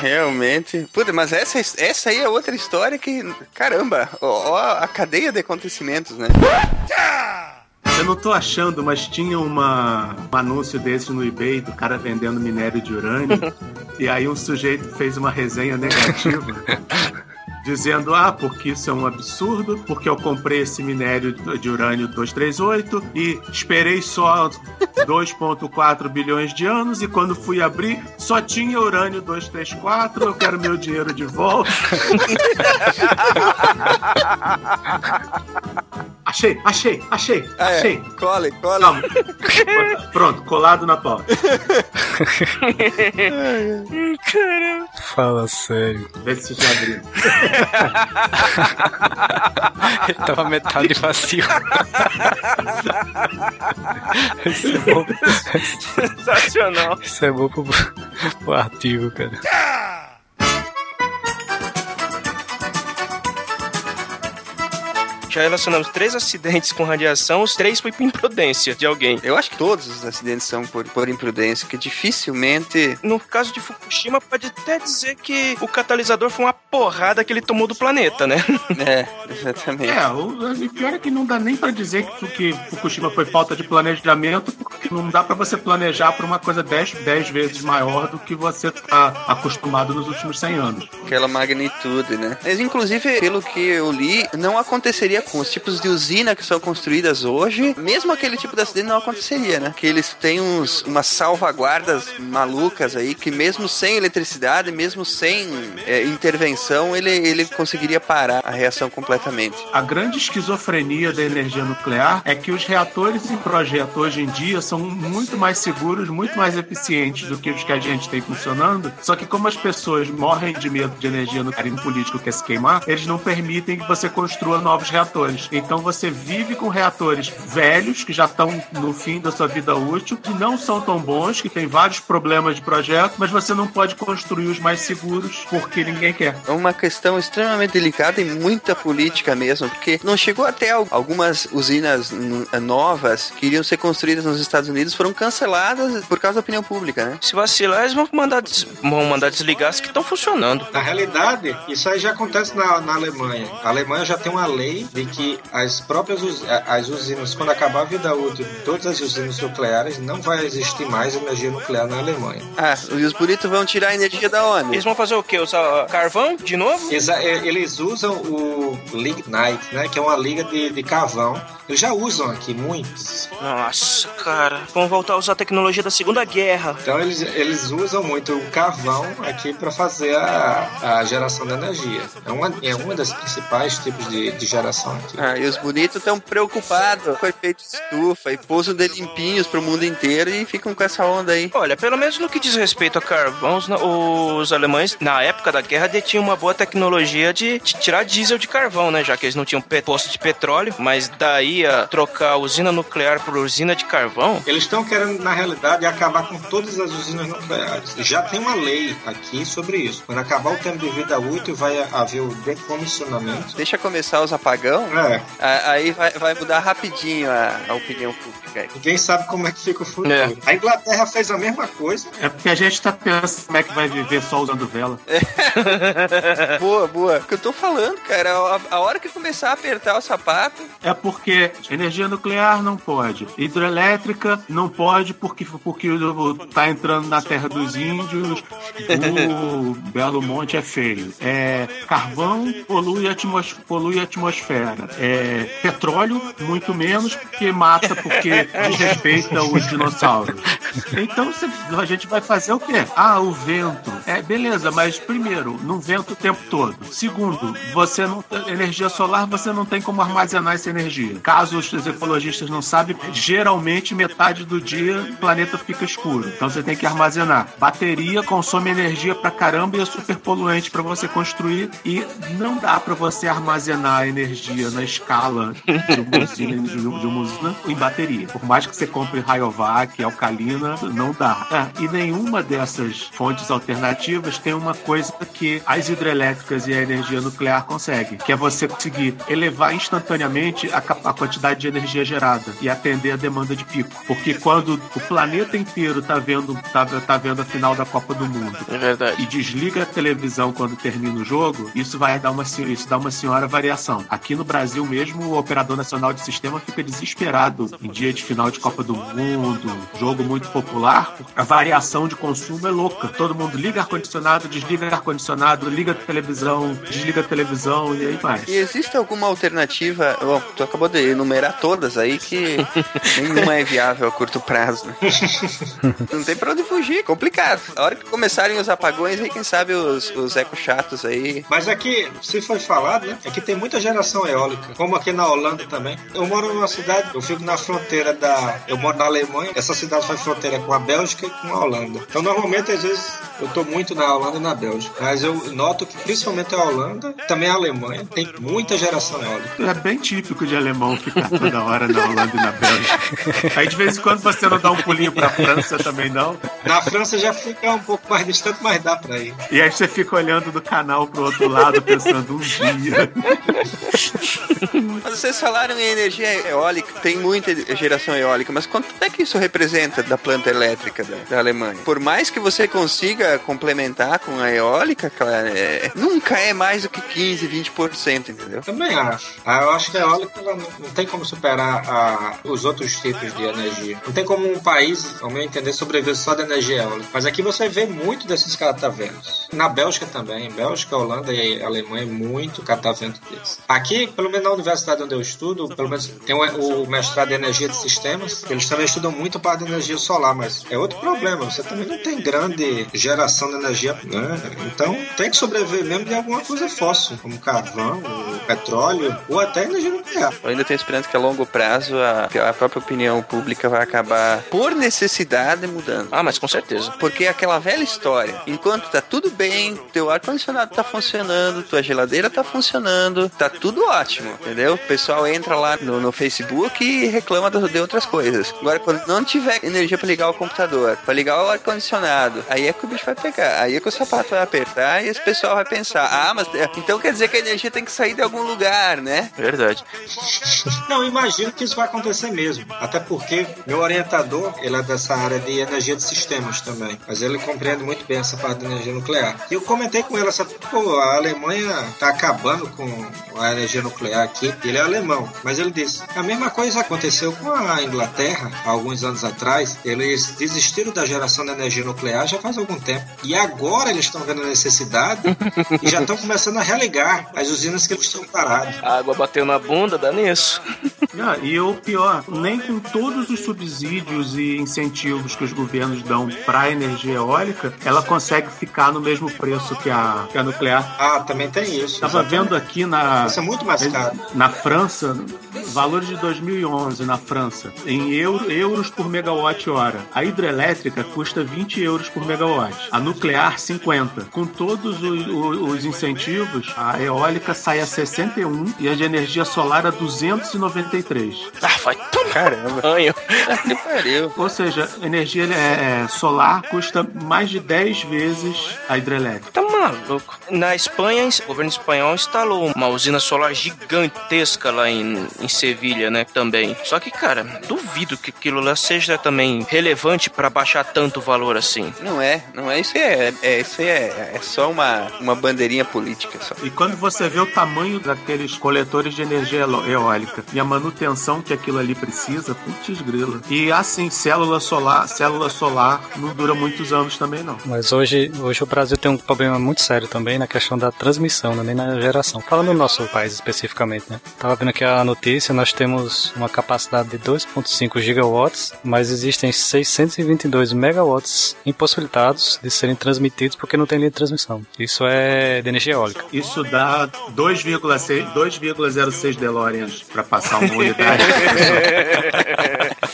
Realmente. Puta, mas essa, essa aí é outra história que. Caramba, ó, ó a cadeia de acontecimentos, né? Eu não tô achando, mas tinha uma, um anúncio desse no eBay do cara vendendo minério de urânio. e aí um sujeito fez uma resenha negativa. dizendo: ah, porque isso é um absurdo, porque eu comprei esse minério de urânio 238 e esperei só 2,4 bilhões de anos e quando fui abrir só tinha urânio 234. Eu quero meu dinheiro de volta. Achei, achei, achei, Ah, é. achei. Cole, cole. Calma. Pronto, colado na pauta. Caramba. Fala sério. Vê se já abriu. Ele tava metade vazio. Isso é bom, Sensacional. isso é bom pro, pro artigo, cara. Já relacionamos três acidentes com radiação, os três foi por imprudência de alguém. Eu acho que todos os acidentes são por, por imprudência, que dificilmente. No caso de Fukushima, pode até dizer que o catalisador foi uma porrada que ele tomou do planeta, né? É, exatamente. É, o, o pior é que não dá nem pra dizer que, que Fukushima foi falta de planejamento, porque não dá pra você planejar pra uma coisa 10 dez vezes maior do que você tá acostumado nos últimos 100 anos. Aquela magnitude, né? Mas, inclusive, pelo que eu li, não aconteceria com os tipos de usina que são construídas hoje. Mesmo aquele tipo de acidente não aconteceria, né? Que eles têm uns, umas salvaguardas malucas aí, que mesmo sem eletricidade, mesmo sem é, intervenção, ele, ele conseguiria parar a reação completamente. A grande esquizofrenia da energia nuclear é que os reatores em projeto hoje em dia são muito mais seguros, muito mais eficientes do que os que a gente tem funcionando. Só que como as pessoas morrem de medo de energia nuclear e um político quer se queimar, eles não permitem que você construa novos reatores. Então você vive com reatores velhos que já estão no fim da sua vida útil, que não são tão bons, que tem vários problemas de projeto, mas você não pode construir os mais seguros porque ninguém quer. É uma questão extremamente delicada e muita política mesmo, porque não chegou até al- algumas usinas n- novas que iriam ser construídas nos Estados Unidos foram canceladas por causa da opinião pública, né? Se vacilar, eles vão mandar, des- vão mandar desligar as que estão funcionando. Na realidade, isso aí já acontece na, na Alemanha. A Alemanha já tem uma lei de que as próprias as usinas, quando acabar a vida útil de todas as usinas nucleares, não vai existir mais energia nuclear na Alemanha. Ah, e os bonitos vão tirar a energia da onde? Eles vão fazer o quê? Usar carvão de novo? Exa- Eles usam o lignite, né, que é uma liga de, de carvão. Eles já usam aqui muitos. Nossa, cara. Vão voltar a usar a tecnologia da Segunda Guerra. Então eles, eles usam muito o carvão aqui para fazer a, a geração de energia. É uma, é uma das principais tipos de, de geração Ah, e os bonitos estão preocupados com o efeito estufa e pousam de limpinhos pro mundo inteiro e ficam com essa onda aí. Olha, pelo menos no que diz respeito a carvão, os, os alemães, na época da guerra, detinham uma boa tecnologia de, de tirar diesel de carvão, né? Já que eles não tinham pe- posto de petróleo, mas daí a trocar a usina nuclear por usina de carvão. Eles estão querendo, na realidade, acabar com todas as usinas nucleares. Já tem uma lei aqui sobre isso. Quando acabar o tempo de vida útil, vai haver o decomissionamento. Deixa começar os apagão, É, a- aí vai, vai mudar rapidinho a, a opinião pública. aí. ninguém sabe como é que fica o futuro. É. A Inglaterra fez a mesma coisa. É porque a gente tá pensando como é que vai viver só usando vela. boa, boa. O que eu tô falando, cara, a, a hora que começar a apertar o sapato, É porque energia nuclear não pode. Hidrelétrica não pode porque, porque tá entrando na terra dos índios, o Belo Monte é feio. É, carvão polui a, atmos, polui a atmosfera. É, petróleo, muito menos, porque mata, porque desrespeita os dinossauros. Então a gente vai fazer o quê? Ah, o vento. É, beleza, mas primeiro, não vento o tempo todo. Segundo, você não energia solar, você não tem como armazenar essa energia. Caso os ecologistas não sabem, geralmente metade do dia o planeta fica escuro. Então você tem que armazenar. Bateria consome energia pra caramba e é super poluente para você construir e não dá para você armazenar energia na escala de uma usina, de uma usina em bateria. Por mais que você compre Rayovac, alcalina, não dá. É, e nenhuma dessas fontes alternativas tem uma coisa que as hidrelétricas e a energia nuclear conseguem, que é você conseguir elevar instantaneamente a, a quantidade de energia gerada e atender a demanda de pico. Porque quando o planeta inteiro tá vendo, tá, tá vendo a final da Copa do Mundo É e desliga a televisão quando termina o jogo, isso vai dar uma, isso dá uma senhora variação. Aqui no Brasil mesmo, o operador nacional de sistema fica desesperado em dia de final de Copa do Mundo, jogo muito popular, a variação de consumo é louca. Todo mundo liga ar-condicionado, desliga ar-condicionado, liga a televisão, desliga a televisão e aí vai. E existe alguma alternativa? Bom, tu acabou de enumerar todas aí que nenhuma é viável a curto prazo, né? Não tem pra onde fugir, complicado. A hora que começarem os apagões, aí quem sabe os, os ecos chatos aí. Mas aqui, se foi falado, né? Aqui tem muita geração eólica, como aqui na Holanda também. Eu moro numa cidade, eu fico na fronteira da. Eu moro na Alemanha, essa cidade faz fronteira com a Bélgica e com a Holanda. Então, normalmente, às vezes, eu tô muito na Holanda e na Bélgica. Mas eu noto que, principalmente a Holanda, também a Alemanha, tem muita geração eólica. É bem típico de alemão ficar toda hora na Holanda e na Bélgica. Aí de vez em quando você não dá um pulinho pra França também não. Na França já fica um pouco mais distante, mas dá pra ir. E aí você fica olhando do canal pro outro lado pensando um dia. Mas vocês falaram em energia eólica, tem muita geração eólica, mas quanto é que isso representa da planta elétrica da, da Alemanha? Por mais que você consiga complementar com a eólica, é- nunca é mais do que 15, 20%, entendeu? Também acho. Ah, eu acho que a eólica não, tem como superar a- os outros tipos de energia. Não tem como um país, ao meu entender, sobreviver só da energia eólica. Mas aqui você vê muito desses cataventos. Na Bélgica também. Bélgica, Holanda e Alemanha, muito catavento deles. Aqui, pelo menos na universidade onde eu estudo, pelo menos tem o, o mestrado em energia de sistemas. Eles também estudam muito para a energia solar, mas é outro problema. Você também não tem grande geração de energia, né? Então tem que sobreviver mesmo de alguma coisa fóssil, como carvão, petróleo ou até energia nuclear. Eu ainda tenho esperança que a longo prazo a, a própria opinião pública vai acabar, por necessidade, mudando. Ah, mas com certeza. Porque aquela velha história. Enquanto tá tudo bem, teu ar-condicionado tá funcionando, tua geladeira tá funcionando, tá tudo ótimo, entendeu? O pessoal entra lá no, no Facebook e reclama de outras coisas. Agora, quando não tiver energia pra ligar o computador, pra ligar o ar-condicionado, aí é que o bicho vai pegar. Aí é que o sapato vai apertar e esse pessoal vai pensar: ah, mas é, então quer dizer que a energia tem que sair de algum lugar, né? Verdade. Não, imagino que isso vai acontecer mesmo. Até porque meu orientador, ele é dessa área de energia de sistemas também. Mas ele compreende muito bem essa parte da energia nuclear. E eu comentei com ele essa, pô, a Alemanha tá acabando com a energia nuclear aqui. Ele é alemão, mas ele disse: a mesma coisa aconteceu com a Inglaterra há alguns anos atrás. Eles desistiram da geração de energia nuclear já faz algum tempo. E agora eles estão vendo a necessidade e já estão começando a religar as usinas que eles estão parados. A água bateu na bunda, dá nisso. Ah, e o pior, nem com todos os subsídios e incentivos que os governos dão para a energia eólica, ela consegue ficar no mesmo preço que a, que a nuclear. Ah, também tem isso. Estava vendo aqui na, Isso é muito mais caro. na França, valores de 2011 na França, em euro- euros por megawatt-hora. A hidrelétrica custa 20 euros por megawatt. A nuclear, 50. Com todos os, os- os incentivos, a eólica sai a 61 e a de energia solar a 293. Ah, vai tomar Caramba. banho. Que pariu. Ou seja, energia é, é, solar custa mais de 10 vezes a hidrelétrica. Tá maluco. Na Espanha, o governo espanhol instalou uma usina solar gigantesca lá em, em Sevilha, né, também. Só que, cara, duvido que aquilo lá seja também relevante para baixar tanto valor assim. Não é, não é. Isso é, é, isso é, é só uma, uma bandeirinha política só. E quando você vê o tamanho daqueles coletores de energia eólica e a manutenção que aquilo ali precisa, putz grila. E assim, célula solar, célula solar não dura muitos anos também não. Mas hoje, hoje o Brasil tem um problema muito sério também na questão da transmissão, né, nem na geração. Falando no nosso país especificamente, né? Tava vendo aqui a notícia, nós temos uma capacidade de 2.5 gigawatts, mas existem 622 megawatts impossibilitados de serem transmitidos porque não tem linha de transmissão. Isso é de energia eólica. Isso dá 2,6 2,06 DeLoreans para passar uma unidade.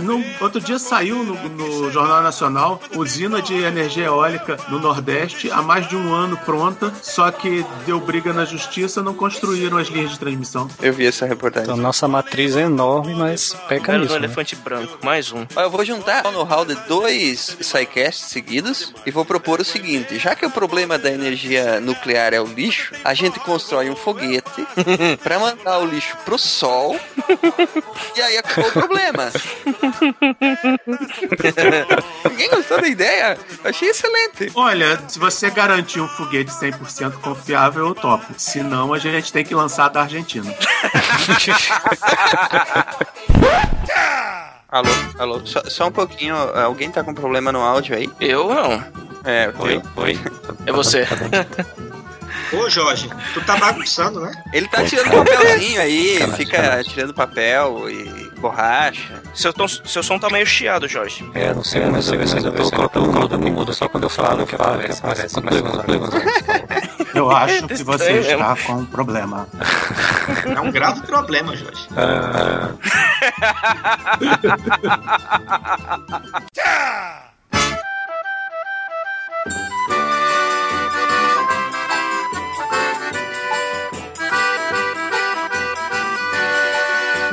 No, outro dia saiu no, no Jornal Nacional usina de energia eólica no Nordeste há mais de um ano pronta, só que deu briga na justiça não construíram as linhas de transmissão. Eu vi essa reportagem. Então nossa matriz é enorme, mas peca do nisso. Né? elefante branco, mais um. Eu vou juntar o know-how de dois SciCasts seguidos e vou propor o seguinte: já que o problema da energia nuclear é o lixo, a gente constrói um foguete pra mandar o lixo pro sol e aí acabou o problema. Ninguém gostou da ideia? Achei excelente. Olha, se você garantir um foguete 100% confiável, eu topo. Senão, a gente tem que lançar da Argentina. Alô, alô, só, só um pouquinho. Alguém tá com problema no áudio aí? Eu não. É, Oi, oi. É você. Ô, Jorge, tu tá bagunçando, né? Ele tá tirando papelzinho aí, fica tirando papel e borracha. Seu, tom, seu som tá meio chiado, Jorge. É, não sei, não sei, mas eu tô colocando o mudo no mudo só quando eu falo, que eu falo, que aparece Eu acho que você está com um problema. É um grave problema, Jorge.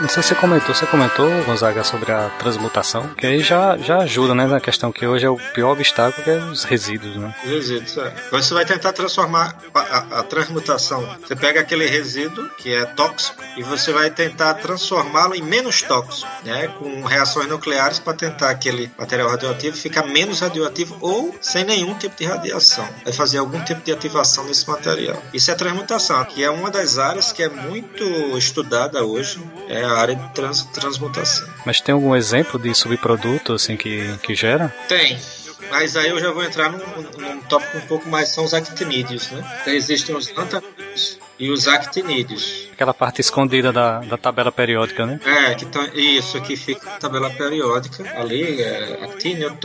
Não sei se você comentou, você comentou, Gonzaga, sobre a transmutação, que aí já, já ajuda, né, na questão que hoje é o pior obstáculo, que é os resíduos, né? Resíduos, é. Você vai tentar transformar a, a- transmutação. Você pega aquele resíduo que é tóxico e você vai tentar transformá-lo em menos tóxico, né? Com reações nucleares para tentar aquele material radioativo ficar menos radioativo ou sem nenhum tipo de radiação. Vai fazer algum tipo de ativação nesse material. Isso é transmutação, que é uma das áreas que é muito estudada hoje, é área de trans- transmutação. Mas tem algum exemplo de subproduto, assim, que, que gera? Tem. Mas aí eu já vou entrar num, num tópico um pouco mais, são os actinídeos, né? Então, existem os antanídeos e os actinídeos. Aquela parte escondida da, da tabela periódica, né? É, que tão, isso aqui fica na tabela periódica. Ali é actínio,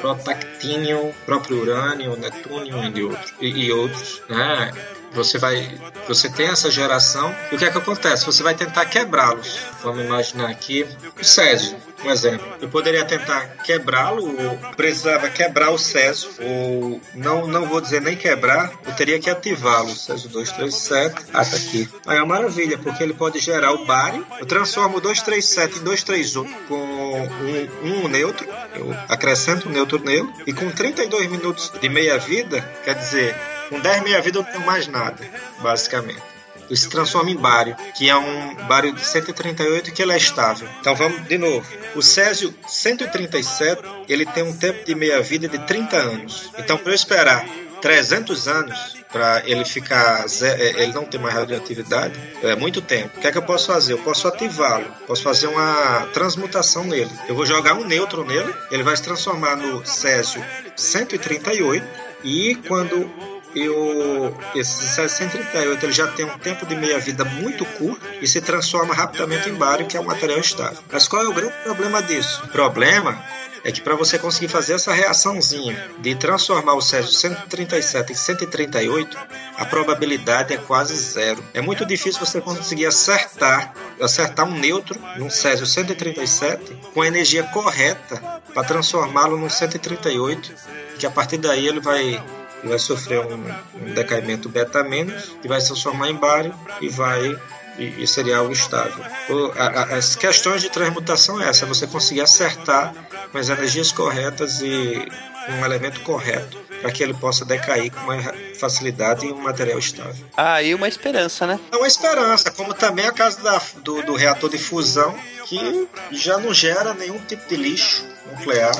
protactínio, próprio urânio, netúnio e outros. E, e outros, né? Você vai, você tem essa geração e o que é que acontece? Você vai tentar quebrá-los. Vamos imaginar aqui o Césio, um exemplo. Eu poderia tentar quebrá-lo ou precisava quebrar o Césio ou não, não vou dizer nem quebrar, eu teria que ativá-lo. Césio 237, até aqui. Aí é uma maravilha, porque ele pode gerar o bário. Eu transformo o 237 em 231 com um, um neutro. Eu acrescento um neutro nele e com 32 minutos de meia vida, quer dizer, com 10 meia vida eu não tenho mais nada, basicamente. Ele se transforma em bário, que é um bário de 138 que ele é estável. Então vamos de novo. O Césio 137, ele tem um tempo de meia-vida de 30 anos. Então para eu esperar 300 anos para ele ficar eh, ele não ter mais radioatividade, é muito tempo. O que é que eu posso fazer? Eu posso ativá-lo, posso fazer uma transmutação nele. Eu vou jogar um nêutron nele, ele vai se transformar no Césio 138 e quando eu esse 138 ele já tem um tempo de meia-vida muito curto e se transforma rapidamente em bário, que é um material estável. Mas qual é o grande problema disso? O problema é que para você conseguir fazer essa reaçãozinha de transformar o Césio 137 em 138, a probabilidade é quase zero. É muito difícil você conseguir acertar, acertar um neutro num Césio 137 com a energia correta para transformá-lo num 138, que a partir daí ele vai ele vai sofrer um, um decaimento beta menos, que vai se transformar em bário e vai e, e seria algo estável. O- a- a- as questões de transmutação é essa, é você conseguir acertar com as energias corretas e um elemento correto para que ele possa decair com uma facilidade em um material estável. Ah, aí uma esperança, né? É uma esperança, como também a caso da, do, do reator de fusão, que já não gera nenhum tipo de lixo nuclear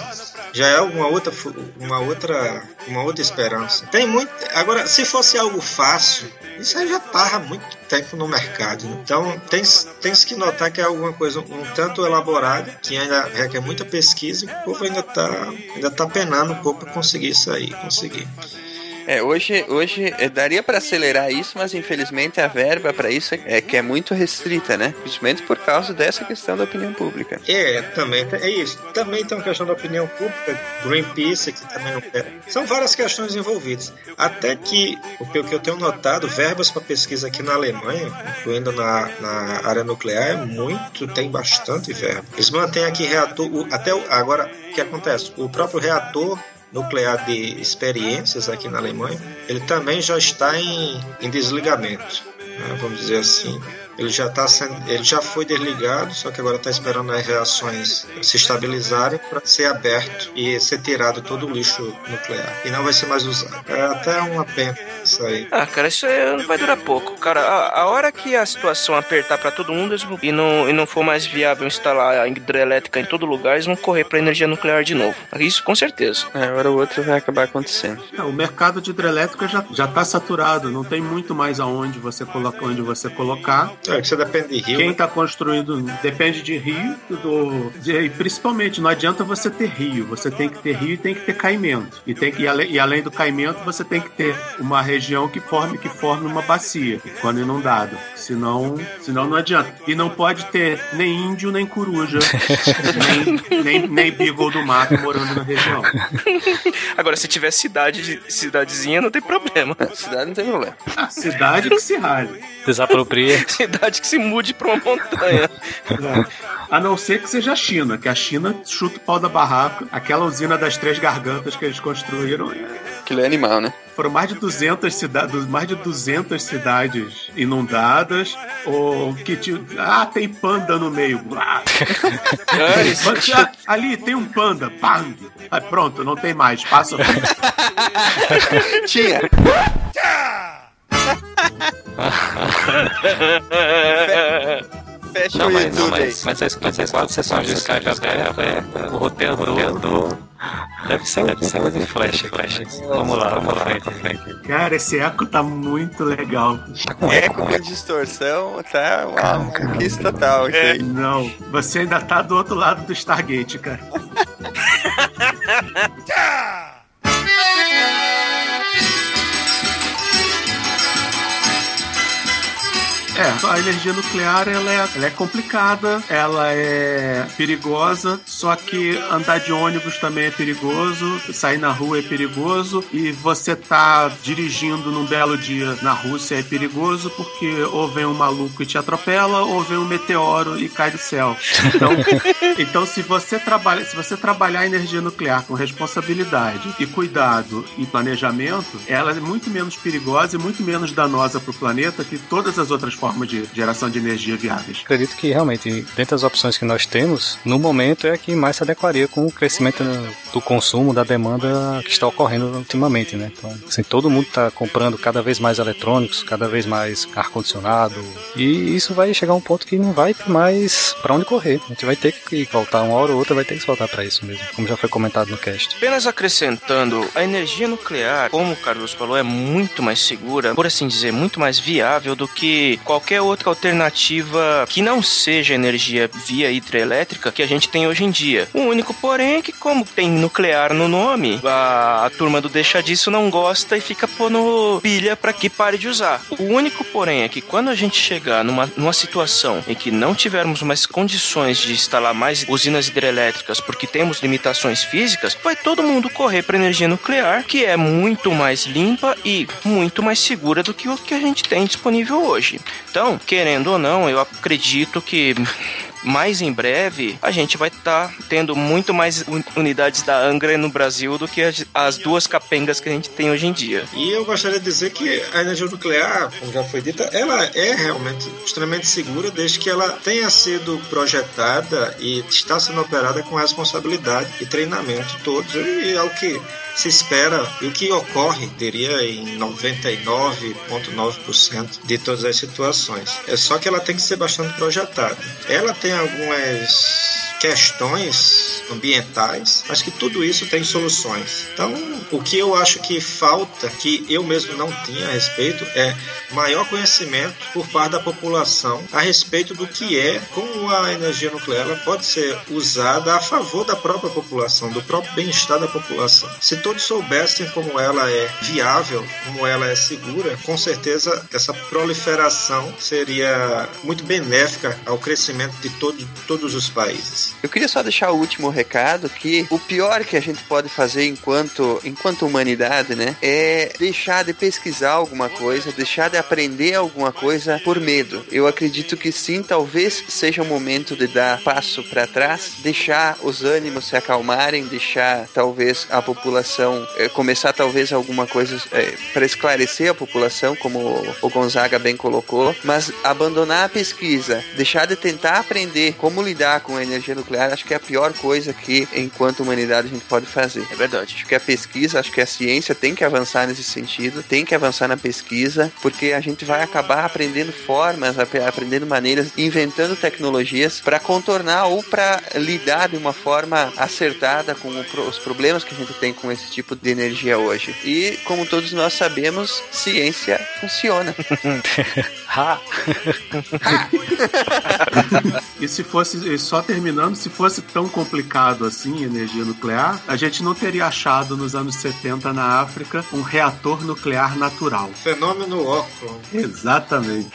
já é uma outra uma outra uma outra esperança tem muito agora se fosse algo fácil isso aí já há muito tempo no mercado né? então tem tem que notar que é alguma coisa um tanto elaborada que ainda requer muita pesquisa e o povo ainda está ainda tá penando um pouco para conseguir isso aí conseguir é, hoje, hoje é, daria para acelerar isso, mas infelizmente a verba para isso é que é muito restrita, né? Principalmente por causa dessa questão da opinião pública. É, também é isso. Também tem uma questão da opinião pública, Greenpeace que também não quer. São várias questões envolvidas. Até que o que eu tenho notado, verbas para pesquisa aqui na Alemanha, incluindo na, na área nuclear, é muito, tem bastante verba. Eles mantêm aqui reator, até agora o que acontece? O próprio reator nuclear de experiências aqui na Alemanha, ele também já está em, em desligamento, né, vamos dizer assim. Ele já, tá sendo, ele já foi desligado, só que agora está esperando as reações se estabilizarem para ser aberto e ser tirado todo o lixo nuclear. E não vai ser mais usado. É até uma pena isso aí. Ah, cara, isso aí não vai durar pouco. Cara, a, a hora que a situação apertar para todo mundo e não, e não for mais viável instalar a hidrelétrica em todo lugar, eles vão correr para energia nuclear de novo. Isso com certeza. É, hora ou outra vai acabar acontecendo. É, o mercado de hidrelétrica já, já tá saturado, não tem muito mais aonde você, coloca, onde você colocar. É, que você depende de rio. Quem está né? construindo depende de rio, do, de, principalmente não adianta você ter rio, você tem que ter rio e tem que ter caimento. E, tem que, e além do caimento, você tem que ter uma região que forme, que forme uma bacia quando inundado. Senão, senão não adianta. E não pode ter nem índio, nem coruja, nem, nem, nem beagle do mato morando na região. Agora, se tiver cidade, cidadezinha, não tem problema. Cidade não tem problema. A cidade que se rale. Desapropria. cidade que se mude pra uma montanha. É. A não ser que seja a China, que a China chuta o pau da barraca. Aquela usina das três gargantas que eles construíram. Aquilo é animal, né? Foram mais de 200 cidades, mais de 200 cidades inundadas, ou que tinha, ah, tem panda no meio. Ah, ali tem um panda, bang. Ah, pronto, não tem mais, passa. Tinha. Fecha não, o mas, YouTube não, mas, aí. mas, as, mas as quatro sessões de Skype aberta, o roteador deve ser, deve ser uma de flash, flash. Vamos lá, vamos lá, frente, frente. Cara, esse eco tá muito legal. Tá com eco, com distorção, tá uma conquista total aí. Não, você ainda tá do outro lado do Stargate, cara. É, a energia nuclear ela é, ela é complicada, ela é perigosa, só que andar de ônibus também é perigoso, sair na rua é perigoso e você tá dirigindo num belo dia na Rússia é perigoso porque ou vem um maluco e te atropela ou vem um meteoro e cai do céu. Então, então se você trabalha, se você trabalhar a energia nuclear com responsabilidade e cuidado e planejamento, ela é muito menos perigosa e muito menos danosa para o planeta que todas as outras formas de geração de energia viáveis. Acredito que realmente, dentre as opções que nós temos, no momento é a que mais se adequaria com o crescimento do consumo, da demanda que está ocorrendo ultimamente, né? Então, assim, todo mundo está comprando cada vez mais eletrônicos, cada vez mais ar-condicionado, e isso vai chegar a um ponto que não vai ter mais para onde correr. A gente vai ter que voltar uma hora ou outra, vai ter que voltar para isso mesmo, como já foi comentado no cast. Apenas acrescentando, a energia nuclear, como o Carlos falou, é muito mais segura, por assim dizer, muito mais viável do que qualquer outra alternativa que não seja energia via hidrelétrica que a gente tem hoje em dia. O único, porém, é que como tem nuclear no nome, a, a turma do deixa disso não gosta e fica pondo pilha para que pare de usar. O único, porém, é que quando a gente chegar numa, numa situação em que não tivermos mais condições de instalar mais usinas hidrelétricas porque temos limitações físicas, vai todo mundo correr para energia nuclear, que é muito mais limpa e muito mais segura do que o que a gente tem disponível hoje. Então, querendo ou não, eu acredito que mais em breve a gente vai estar tá tendo muito mais unidades da Angra no Brasil do que as, as, duas capengas que a gente tem hoje em dia. E eu gostaria de dizer que a energia nuclear, como já foi dita, ela é realmente extremamente segura desde que ela tenha sido projetada e está sendo operada com responsabilidade e treinamento todos e é o que se espera e o que ocorre, diria, em 99,9% de todas as situações. É só que ela tem que ser bastante projetada. Ela tem algumas questões ambientais, mas que tudo isso tem soluções. Então, o que eu acho que falta, que eu mesmo não tinha a respeito, é maior conhecimento por parte da população a respeito do que é, como a energia nuclear pode ser usada a favor da própria população, do próprio bem-estar da população. Se todos soubessem como ela é viável, como ela é segura, com certeza essa proliferação seria muito benéfica ao crescimento de todo, todos os países. Eu queria só deixar o último recado que o pior que a gente pode fazer enquanto, enquanto humanidade, né, é deixar de pesquisar alguma coisa, deixar de aprender alguma coisa por medo. Eu acredito que sim, talvez seja o momento de dar passo para trás, deixar os ânimos se acalmarem, deixar talvez a população é, começar talvez alguma coisa é, para esclarecer a população, como o Gonzaga bem colocou, mas abandonar a pesquisa, deixar de tentar aprender como lidar com a energia nuclear, acho que é a pior coisa que, enquanto humanidade, a gente pode fazer. É verdade. Acho que a pesquisa, acho que a ciência tem que avançar nesse sentido, tem que avançar na pesquisa, porque a gente vai acabar aprendendo formas, aprendendo maneiras, inventando tecnologias para contornar ou para lidar de uma forma acertada com os problemas que a gente tem com esse tipo de energia hoje. E, como todos nós sabemos, ciência funciona. ha! e se fosse, só terminando, se fosse tão complicado assim, energia nuclear, a gente não teria achado nos anos 70 na África um reator nuclear natural. Fenômeno óculos. Exatamente.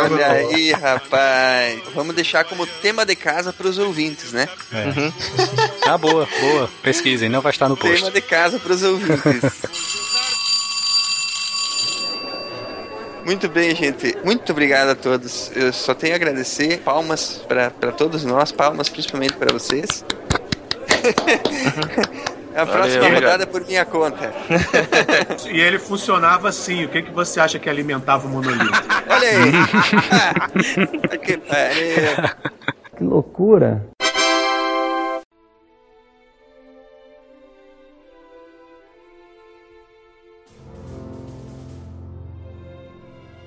Olha aí, rapaz. Vamos deixar como tema de casa para os ouvintes, né? É. Uhum. Ah, boa, boa. Pesquisem, não vai estar no post. Tema de casa para os ouvintes. Muito bem, gente. Muito obrigado a todos. Eu só tenho a agradecer. Palmas para todos nós, palmas principalmente para vocês. A próxima Valeu, rodada é por minha conta. e ele funcionava assim. O que, que você acha que alimentava o monolito? Olha aí! que pariu! Que loucura!